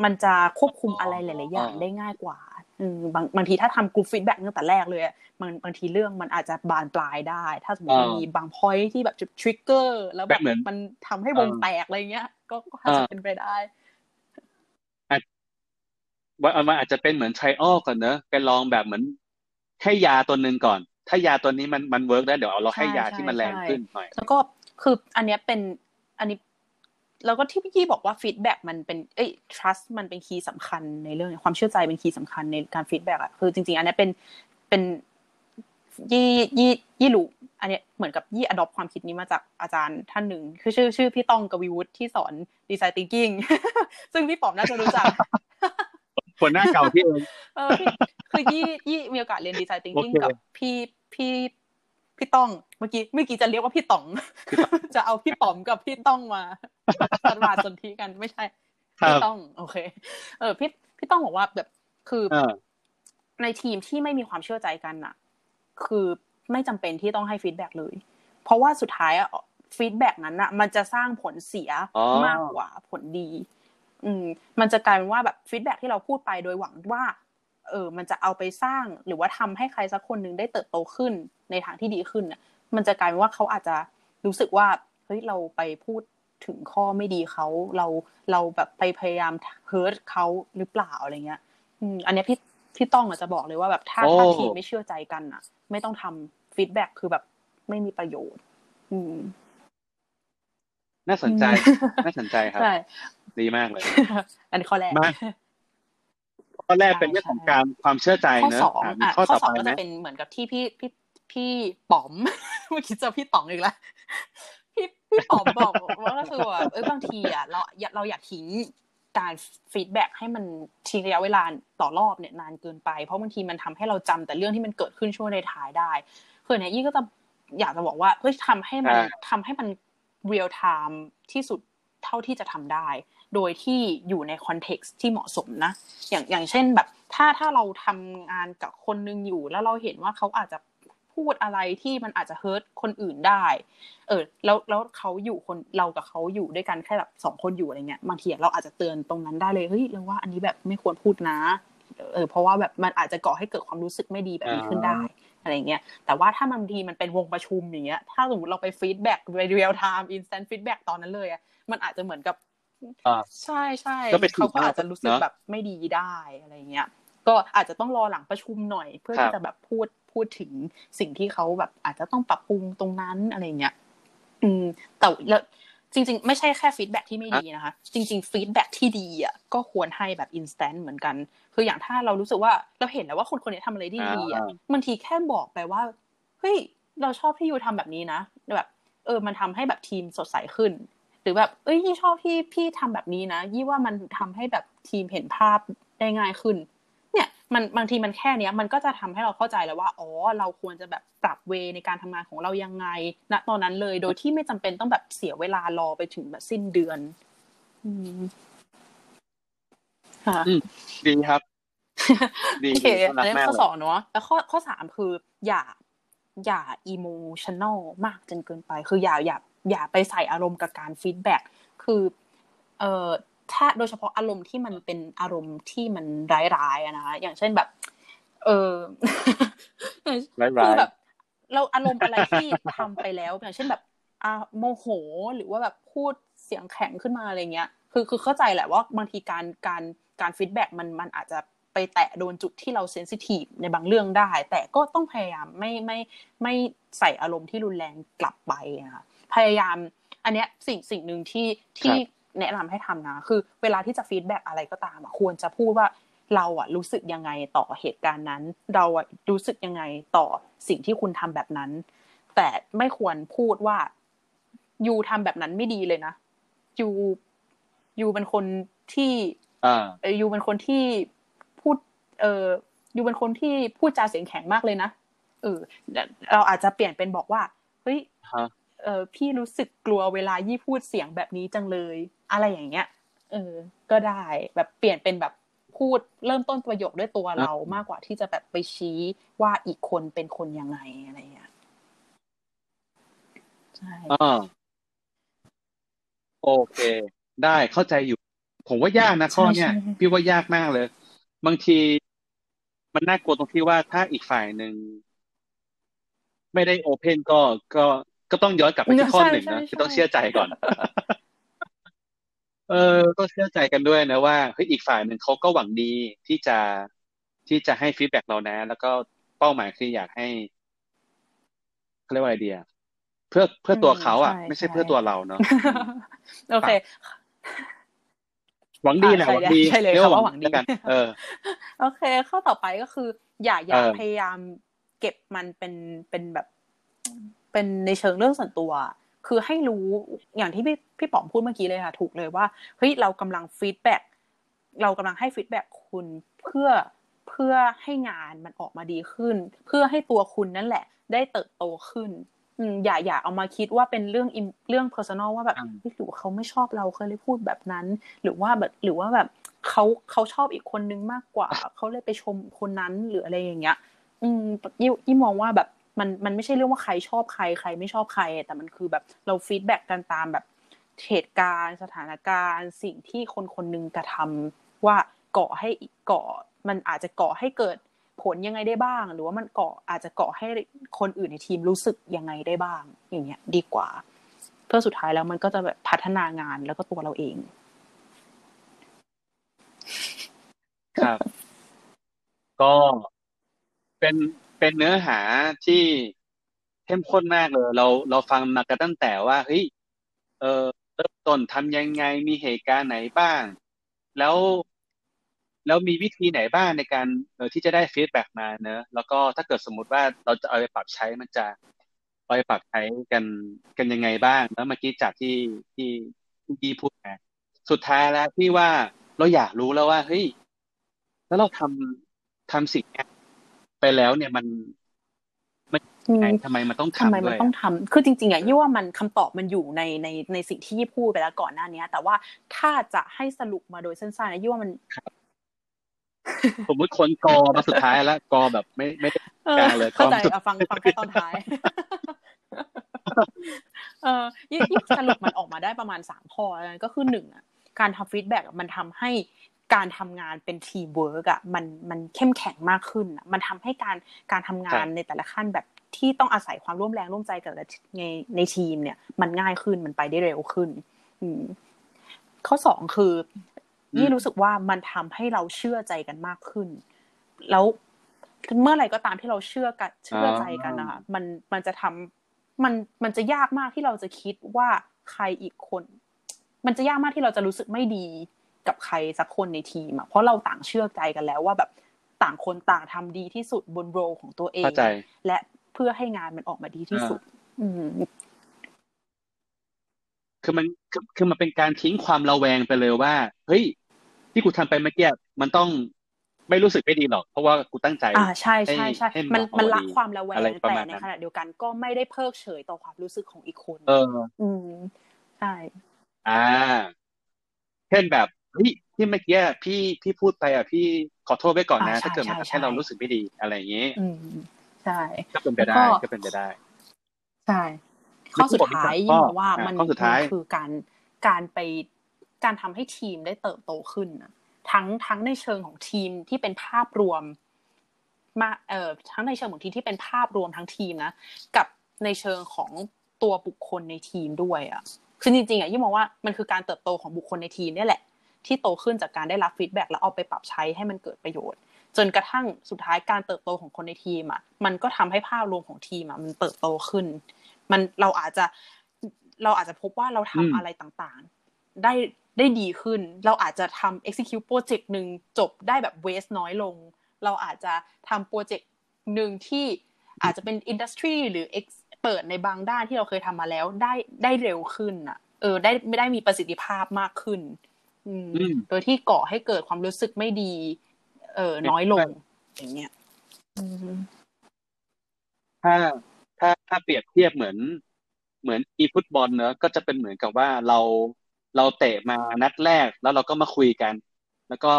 มันจะควบคุมอะไรหลาย ๆ อย่างอ่าได้ง่ายกว่าอืมบางบางทีถ้าทำ group feedback ตั้งแต่แรกเลยอะบางบางทีเรื่องมันอาจจะบานปลายได้ ถ้าสมมติมันมีบาง point ที่แบบจุด trigger แล้วแบบมันทำให้วงแตกอะไรเงี้ย ก็ก็อาจจะเป็นไปได้ว่ามันอาจจะเป็นเหมือน try out ก่อนเนอะไปลองแบบเหมือนให้ยาตัวหนึ่งก่อน ถ้ายาตัวนี้มันมัน work แล้วเดี๋ยวเอาเราให้ยาใช่ที่มันแรงใช่ขึ้นหน่อย แล้วก็คืออันเนี้ยเป็นอันนี้แล้วก็ที่พี่กี้บอกว่า feedback มันเป็นเอ้ย trust มันเป็น key สำคัญในเรื่องความเชื่อใจเป็น key สำคัญในการ feedback อะคือจริงๆ อันเนี้ยเป็นเป็น ยี่ยี่ยี่รู้อันเนี้ยเหมือนกับยี่ adopt ความคิดนี้มาจากอาจารย์ท่านหนึ่ง คือชื่อชื่อพี่ต้องกวีวุฒิที่สอน design thinking ซึ่งพี่ป๋อมน่าจะรู้จักคนหน้าเก่าพี่เองเออพี่คือยี่ยี่มีโอกาสเรียนดีไซน์ thinking โอเคกับพี่พี่พี่ต้องเมื่อกี้เมื่อกี้จะเรียกว่าพี่ต๋อง จะเอาพี่ป๋อมกับพี่ต้องมาสมาสสนธิกันไม่ใช่ครับพี่ต้อง โอเค เออพี่พี่ต้องบอกว่าแบบคือเออในทีมที่ไม่มีความเชื่อใจกันน่ะ คือไม่จำเป็นที่ต้องให้ feedback เลย เพราะว่าสุดท้ายอะ feedback นั้นน่ะมันจะสร้างผลเสียอ๋อมากกว่าผลดี อืม มันจะกลายเป็นว่าแบบ feedback ที่เราพูดไปโดยหวังว่า เออ มันจะเอาไปสร้างหรือว่าทำให้ใครสักคนหนึ่งได้เติบโตขึ้นในทางที่ดีขึ้นน่ะมันจะกลายเป็นว่าเขาอาจจะรู้สึกว่าเฮ้ยเราไปพูดถึงข้อไม่ดีเขาเราเราแบบไปพยายาม hurt เขาหรือเปล่าอะไรเงี้ย อืม อันเนี้ยพี่พี่ต้องอาจจะบอกเลยว่าแบบถ้าโอ้ถ้าทีมไม่เชื่อใจกันอะ ไม่ต้องทำ feedback คือแบบไม่มีประโยชน์ อืม น่าสนใจอืมน่าสนใจครับใช่ดีมากเลย อันนี้ข้อแรกมาข้อแรกใช่เป็นเรื่องของใช่การความเชื่อใจข้อเนอะสองอะมีอะข้อข้อต่อสองไปก็ไหมจะเป็นเหมือนกับที่พี่พี่พี่ป๋อมเมื่อกี้เจอพี่ต๋องอีกแล้วพี่พี่ป๋อมบอกว่าก็คือว่าเอ้ยบางทีอะเราอยากเราอยากทิ้ง การฟีดแบ็กให้มันทิ้งระยะเวลาต่อรอบเนี่ยนานเกินไป เพราะบางทีมันทำให้เราจำแต่เรื่องที่มันเกิดขึ้นช่วงในท้ายได้คือเนี่ยยี่ก็จะอยากจะบอกว่าเฮ้ยทำให้มันอ่าทำให้มัน real time ที่สุดเท่าที่จะทำได้ โดยที่อยู่ใน context ที่เหมาะสมนะ อย่างอย่างเช่นแบบถ้าถ้าเราทำงานกับคนนึงอยู่แล้วเราเห็นว่าเขาอาจจะ พูดอะไรที่มันอาจจะ hurt คนอื่นได้ เออ แล้วแล้วเขาอยู่คนเรากับเขาอยู่ด้วยกันแค่แบบสองคนอยู่อะไรเงี้ยบางทีเราอาจจะเตือนตรงนั้นได้เลยเฮ้ยเราว่าอันนี้แบบไม่ควรพูดนะ เออ เพราะว่าแบบมันอาจจะก่อให้เกิดความรู้สึกไม่ดีแบบนี้ขึ้นได้อะไรเงี้ย แต่ว่าถ้าบางทีมันเป็นวงประชุมอย่างเงี้ย ถ้าสมมติเราไป feedback real time instant feedback ตอนนั้นเลยอะมันอาจจะเหมือนกับอ่าใช่ใช่ก็ไปถูกเขาก็อาจจะรู้สึกเนอะแบบไม่ดีได้อะไรเงี้ย ก็อาจจะต้องรอหลังประชุมหน่อย เพื่อครัที่จะแบบพูด พูดถึงสิ่งที่เขาแบบอาจจะต้องปรับปรุงตรงนั้นอะไรเงี้ยอืมแต่แล้วจริง ๆ ไม่ใช่แค่ feedback ที่ไม่ดีนะคะ จริง ๆ feedback ที่ดีอะก็ควรให้แบบ instant เหมือนกัน คืออย่างถ้าเรารู้สึกว่าเราเห็นแล้วว่าคนคนนี้ทำอะไรได้ดีอะอ่าบางทีแค่บอกไปว่าเฮ้ยเราชอบที่ยูทำแบบนี้นะแบบเออมันทำให้แบบทีมสดใสขึ้น หรือแบบเอ้ยยี่ชอบที่พี่ทำแบบนี้นะ ยี่ว่ามันทำให้แบบทีมเห็นภาพได้ง่ายขึ้น เนี่ยมันบางทีมันแค่เนี้ยมันก็จะทำให้เราเข้าใจแล้วว่าอ๋อเราควรจะแบบปรับเวในการทำงานของเรายังไงณตอนนั้นเลยโดยที่ไม่จำเป็นต้องแบบเสียเวลารอไปถึงแบบสิ้นเดือน อืมค่ะอืมดีครับดีโอเคดีอันนี้น่ารักมากข้อเลยสองเนาะแล้วข้อข้อสามคือ อย่า อย่า emotional มากจนเกินไป คืออย่าอย่าอย่าไปใส่อารมณ์กับการ feedback คือ เอ่อ ถ้าโดยเฉพาะอารมณ์ที่มันเป็นอารมณ์ที่มันร้ายๆอะนะคะอย่างเช่นแบบ เออร้ายๆคือแบบ เราอารมณ์อะไรที่ทำไปแล้ว อย่างเช่นแบบอ่าโมโหหรือว่าแบบพูดเสียงแข็งขึ้นมาอะไรเงี้ย คือคือเข้าใจแหละว่าบางทีการการการ feedback มันมันอาจจะไปแตะโดนจุดที่เรา sensitive ในบางเรื่องได้ แต่ก็ต้องพยายามไม่ไม่ไม่ใส่อารมณ์ที่รุนแรงกลับไปค่ะพยายาม อันเนี้ยสิ่งสิ่งหนึ่งที่ที่ แนะนำให้ทำนะ คือเวลาที่จะ feedback อะไรก็ตามควรจะพูดว่าเราอะรู้สึกยังไงต่อเหตุการณ์นั้น เราอะรู้สึกยังไงต่อสิ่งที่คุณทำแบบนั้น แต่ไม่ควรพูดว่ายูทำแบบนั้นไม่ดีเลยนะยูยูเป็นคนที่ยูเป็นคนที่พูด เออยูเป็นคนที่พูดจาเสียงแข็งมากเลยนะเออเราอาจจะเปลี่ยนเป็นบอกว่าเฮ้ยเออพี่รู้สึกกลัวเวลายี่พูดเสียงแบบนี้จังเลย อะไรอย่างเงี้ยเออก็ได้แบบเปลี่ยนเป็นแบบพูดเริ่มต้นประโยคด้วยตัวเรามากกว่าที่จะแบบไปชี้ว่าอีกคนเป็นคนยังไงอะไรอย่างเงี้ยใช่โอเค ได้เข้าใจอยู่ ผมว่ายากนะข้อเนี้ยพี่ว่ายากมากเลย บางทีมันน่ากลัวตรงที่ว่าถ้าอีกฝ่ายหนึ่งไม่ได้โอเพนก็ก็ก็ต้องย้อนกลับไปที่ข้อหนึ่งนะคือต้องเชื่อใจก่อน เออก็เชื่อใจกันด้วยนะว่าเฮ้ยอีกฝ่ายหนึ่งเขาก็หวังดีที่จะที่จะให้ฟีดแบ็กเรานะ แล้วก็เป้าหมายคืออยากให้เขาเรียกว่าอะไรดีอะเพื่อเพื่อตัวเขาอะ ไม่ใช่เพื่อตัวเราเนาะโอเค หวังดีแหละหวังดีใช่เลยเขาว่าหวังดีกันเออ โอเค ข้อต่อไปก็คือ อย่าอย่าพยายามเก็บมันเป็นเป็นแบบ เป็นในเชิงเรื่องส่วนตัว คือให้รู้อย่างที่พี่พี่ป๋อมพูดเมื่อกี้เลยค่ะ ถูกเลยว่าเฮ้ยเรากำลัง feedback เรากำลังให้ feedback คุณเพื่อเพื่อให้งานมันออกมาดีขึ้น เพื่อให้ตัวคุณนั่นแหละ ได้เติบโตขึ้นอืมอย่าอย่าเอามาคิดว่าเป็นเรื่องเรื่อง personal ว่าแบบหรือเขาไม่ชอบเราเขาเลยพูดแบบนั้น หรือว่าแบบหรือว่าแบบเขาเขาชอบอีกคนนึงมากกว่า เขาเลยไปชมคนนั้นหรืออะไรอย่างเงี้ย อืมยี่มองว่าแบบ มันมันไม่ใช่เรื่องว่าใครชอบใครใครไม่ชอบใคร แต่มันคือแบบเรา feedback กันตามแบบเหตุการณ์สถานการณ์สิ่งที่คนคนนึงกระทำว่าก่อให้ก่อมันอาจจะก่อให้เกิดผลยังไงได้บ้าง หรือว่ามันก่ออาจจะก่อให้คนอื่นในทีมรู้สึกยังไงได้บ้าง อย่างเงี้ย ดีกว่า เพื่อสุดท้ายแล้วมันก็จะแบบพัฒนางานแล้วก็ตัวเราเอง ครับ ก็เป็น เป็นเนื้อหาที่เข้มข้นมากเลย เราเราฟังมากันตั้งแต่ว่าเฮ้ยเออเริ่มต้นทำยังไงมีเหตุการณ์ไหนบ้าง แล้วแล้วมีวิธีไหนบ้างในการเออที่จะได้ฟีดแบ็กมาเนอะแล้วก็ถ้าเกิดสมมุติว่าเราจะเอาไปปรับใช้มันจะเอาไปปรับใช้กันกันยังไงบ้างแล้วเมื่อกี้จากที่ที่ที่พูดมาสุดท้ายแล้วที่ว่าเราอยากรู้แล้วว่าเฮ้ยแล้วเราทำทำสิ่งนี้ แล้วเนี่ยมันมันทำไมมันต้องทำทำไมมันต้องทำคือจริงๆอะยี่ว่ามันคำตอบมันอยู่ในในในสิ่งที่ยี่พูดไปแล้วก่อนหน้านี้แต่ว่าถ้าจะให้สรุปมาโดยสั้นๆนะยี่ว่ามันสมมติคนกอมาสุดท้ายแล้วกอแบบไม่ไม่ได้กลางเลยเข้าใจฟังฟังแค่ตอนท้ายเออยี่สรุปมันออกมาได้ประมาณสามข้อก็คือหนึ่งอะการทำ feedback มันทำให้ การทำงานเป็นทีมเวิร์กอะมันมันเข้มแข็งมากขึ้นอะมันทำให้การการทำงานในแต่ละขั้นแบบที่ต้องอาศัยความร่วมแรงร่วมใจกับในในทีมเนี่ย มันง่ายขึ้นมันไปได้เร็วขึ้นอืมข้อสองคือนี่รู้สึกว่ามันทำให้เราเชื่อใจกันมากขึ้น แล้วเมื่อไหร่ก็ตามที่เราเชื่อกันเชื่อใจกันนะคะมันมันจะทำมันมันจะยากมากที่เราจะคิดว่าใครอีกคน มันจะยากมากที่เราจะรู้สึกไม่ดี กับใครสักคนในทีมอะเพราะเราต่างเชื่อใจกันแล้วว่าแบบต่างคนต่างทำดีที่สุดบนโรของตัวเอง และเพื่อให้งานมันออกมาดีที่สุด อืคือมันคือคือมันเป็นการทิ้งความระแวงไปเลยว่า เฮ้ย ที่กูทำไปเมื่อกี้มันต้องไม่รู้สึกไม่ดีหรอก เพราะว่ากูตั้งใจ อ่าใช่ใช่ใช่มันมันละความระแวงแต่ในขณะเดียวกันก็ไม่ได้เพิกเฉยต่อความรู้สึกของอีกคน เออ อืมใช่อ่า เช่นแบบ เฮ้ยที่เมื่อกี้พี่พี่พูดไปอะพี่ขอโทษไว้ก่อนนะ ถ้าเกิดมันทำให้เรารู้สึกไม่ดีอะไรอย่างนี้อืมใช่ก็เป็นไปได้ก็เป็นไปได้ ใช่ข้อสุดท้ายยิ่งว่ามันคือการการไปการทำให้ทีมได้เติบโตขึ้นทั้งทั้งในเชิงของทีมที่เป็นภาพรวมมาเอ่อทั้งในเชิงของทีมที่เป็นภาพรวมทั้งทีมนะกับในเชิงของตัวบุคคลในทีมด้วยอะคือจริงๆอะยิ่งมองว่ามันคือการเติบโตของบุคคลในทีมนี่แหละ ที่โตขึ้นจากการได้รับ feedback แล้วเอาไปปรับใช้ให้มันเกิดประโยชน์ จนกระทั่งสุดท้ายการเติบโตของคนในทีมอะมันก็ทำให้ภาพรวมของทีมอะมันเติบโตขึ้น มันเราอาจจะเราอาจจะพบว่าเราทำอะไรต่างๆ ได้ได้ดีขึ้น เราอาจจะทำ execute โปรเจกต์หนึ่งจบได้แบบ waste น้อยลง เราอาจจะทำโปรเจกต์หนึ่งที่อาจจะเป็นอินดัสทรีหรือเปิดในบางด้านที่เราเคยทำมาแล้วได้ได้เร็วขึ้นอะ เออ ได้ไม่ได้มีประสิทธิภาพมากขึ้นอืม โดยที่ก่อให้เกิดความรู้สึกไม่ดี เออน้อยลง อย่างเงี้ยถ้าถ้าถ้าเปรียบเทียบเหมือนเหมือนอีฟุตบอลเนอะก็จะเป็นเหมือนกับว่าเราเราเตะมานัดแรกแล้วเราก็มาคุยกัน แล้วก็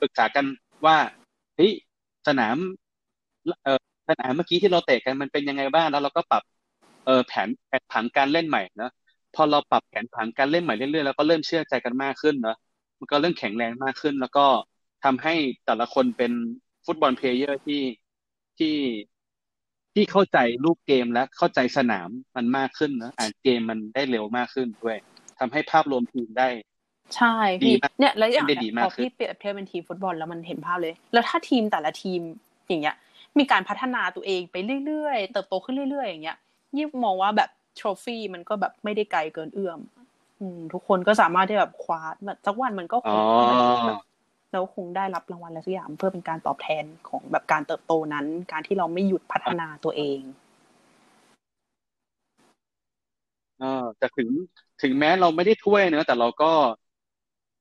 ปรึกษากันว่าเฮ้ยสนามเออสนามเมื่อกี้ที่เราเตะกันมันเป็นยังไงบ้างแล้วเราก็ปรับเออแผนแผนผังการเล่นใหม่นะพอเราปรับแผนผังการเล่นใหม่เรื่อยๆแล้วก็เริ่มเชื่อใจกันมากขึ้นเนาะ มันก็เริ่มแข็งแรงมากขึ้น แล้วก็ทำให้แต่ละคนเป็น football player ที่ที่ที่เข้าใจรูปเกมและเข้าใจสนามมันมากขึ้นนะอ่านเกมมันได้เร็วมากขึ้นด้วยทำให้ภาพรวมทีมได้ ใช่พี่เนี่ยแล้วอย่างพอพี่เปรียบเทียบเป็นทีมฟุตบอลแล้วมันเห็นภาพเลย แล้วถ้าทีมแต่ละทีมอย่างเงี้ย มีการพัฒนาตัวเองไปเรื่อยๆเติบโตขึ้นเรื่อยๆ อย่างเงี้ยยิ่งมองว่าแบบทรฟี่มันก็แบบไม่ได้ไกลเกินเอื้อมอืม ทุกคนก็สามารถที่แบบคว้าแบบสักวันมันก็คงแล้วคงได้รับรางวัลอะไรสักอย่างเพื่อเป็นการตอบแทนของแบบการเติบโตนั้น การที่เราไม่หยุดพัฒนาตัวเองเออแต่ถึงถึงแม้เราไม่ได้ถ้วยเนอะแต่เราก็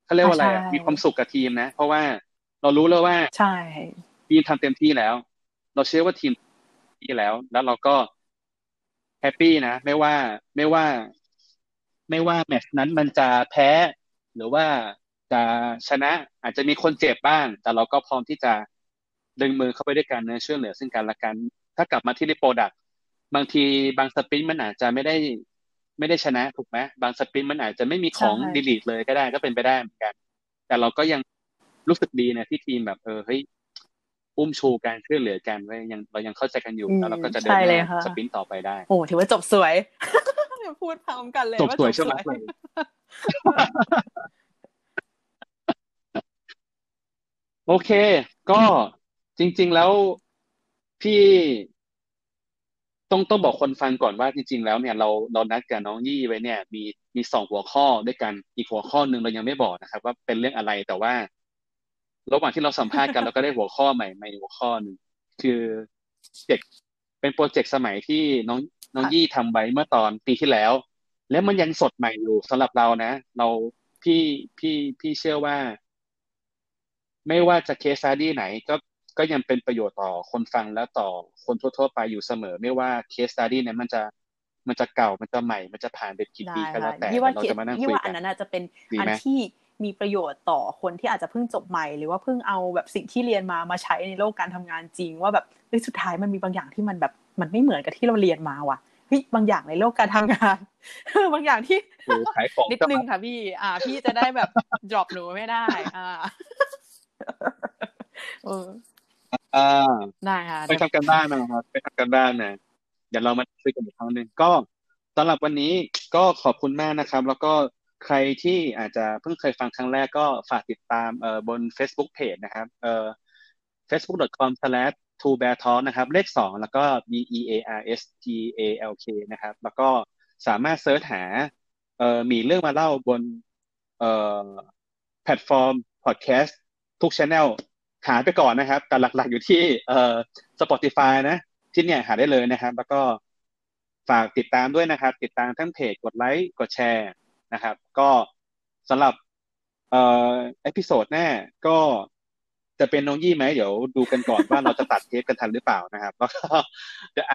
เขาเรียกว่าอะไรมีความสุขกับทีมนะ เพราะว่าเรารู้แล้วว่าใช่ทีมทำเต็มที่แล้ว เราเชื่อว่าทีมที่แล้ว แล้วเราก็แฮปปี้นะไม่ว่าไม่ว่า ไม่ว่าแมตช์นั้นมันจะแพ้ หรือว่าจะชนะอาจจะมีคนเจ็บบ้าง แต่เราก็พร้อมที่จะดึงมือเข้าไปด้วยกันเนะช่วยเหลือซึ่งกันและกัน ถ้ากลับมาที่ใน product บางทีบาง sprint มันอาจจะไม่ได้ไม่ได้ชนะถูกไหมบาง sprint มันอาจจะไม่มีของดีลีทเลยก็ได้ก็เป็นไปได้เหมือนกัน แต่เราก็ยังรู้สึกดีนะที่ทีมแบบเออเฮ้ยอุ้มชูการช่วยเหลือกันไว้ยังเรายังเข้าใจกันอยู่แล้วเราก็จะเดินหน้า sprint ต่อไปได้ โอ้ถือว่าจบสวย พูดพร้อมกันเลยจบสวยใช่ไหมโอเค ก็จริง ๆ แล้วพี่ต้องต้องบอกคนฟังก่อนว่าจริง ๆ แล้วเนี่ยเราเรานัดกับน้องยี่ไว้เนี่ย มีมีสองหัวข้อด้วยกันอีกหัวข้อหนึ่งเรายังไม่บอกนะครับ ว่าเป็นเรื่องอะไรแต่ว่าระหว่างที่เราสัมภาษณ์กันเราก็ได้หัวข้อใหม่ใหม่หัวข้อหนึ่งคือเจ็กเป็น project สมัยที่น้อง น้องยี่ทำไว้เมื่อตอนปีที่แล้ว แล้วมันยังสดใหม่อยู่สำหรับเรานะ เราพี่พี่พี่เชื่อว่า ไม่ว่าจะ case study ไหน ก็ก็ยังเป็นประโยชน์ต่อคนฟังและต่อคนทั่ว ๆ ไปอยู่เสมอ ไม่ว่า case study นั้นมันจะมันจะเก่ามันจะใหม่ มันจะผ่านไปกี่ปีก็แล้วแต่เราจะมานั่งคุยกันยี่ว่าอันนั้นจะเป็นอันที่มีประโยชน์ต่อคนที่อาจจะเพิ่งจบใหม่ หรือว่าเพิ่งเอาแบบสิ่งที่เรียนมามาใช้ในโลกการทำงานจริง ว่าแบบเฮ้ยสุดท้ายมันมีบางอย่างที่มันแบบ มันไม่เหมือนกับที่เราเรียนมาว่ะเฮ้ยบางอย่างในโลกการทำงานบางอย่างที่นิดนึงค่ะพี่ อ่า พี่จะได้แบบ drop หนูไม่ได้ อ่าอ่าได้ค่ะไปทำกันบ้านนะครับไปทำกันบ้านนะเดี๋ยวเรามาคุยกันอีกครั้งหนึ่งก็สำหรับวันนี้ก็ขอบคุณมากนะครับ แล้วก็ใครที่อาจจะเพิ่งเคยฟังครั้งแรกก็ฝากติดตามเอ่อบน Facebook Page นะครับเอ่อ facebook.com/slash 2bearstalk นะครับ เลขสองแล้วก็ b e a r s t a l k นะครับ แล้วก็สามารถ search หาเอ่อหมีเรื่องมาเล่าบนเอ่อแพลตฟอร์มพอดแคสต์ทุกช anel หาไปก่อนนะครับ แต่หลักๆอยู่ที่เอ่อ Spotify นะ ที่เนี่ยหาได้เลยนะครับ แล้วก็ฝากติดตามด้วยนะครับ ติดตามทั้งเพจกดไลค์กดแชร์นะครับ ก็สำหรับเอ่อ episode หน้าก็ จะเป็นน้องยี่ไหมเดี๋ยวดูกันก่อนว่าเราจะตัดเทปกันทันหรือเปล่านะครับแล้วก็เดี๋ยว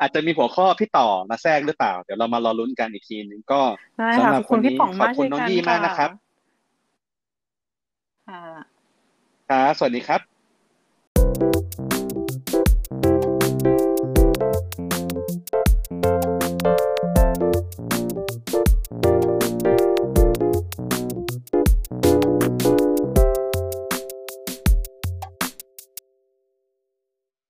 อาจจะมีหัวข้อพี่ต่อมาแทรกหรือเปล่า เดี๋ยวเรามารอลุ้นกันอีกทีนึงก็สำหรับคนนี้ขอบคุณน้องยี่มากนะครับค่ะครับสวัสดีครับ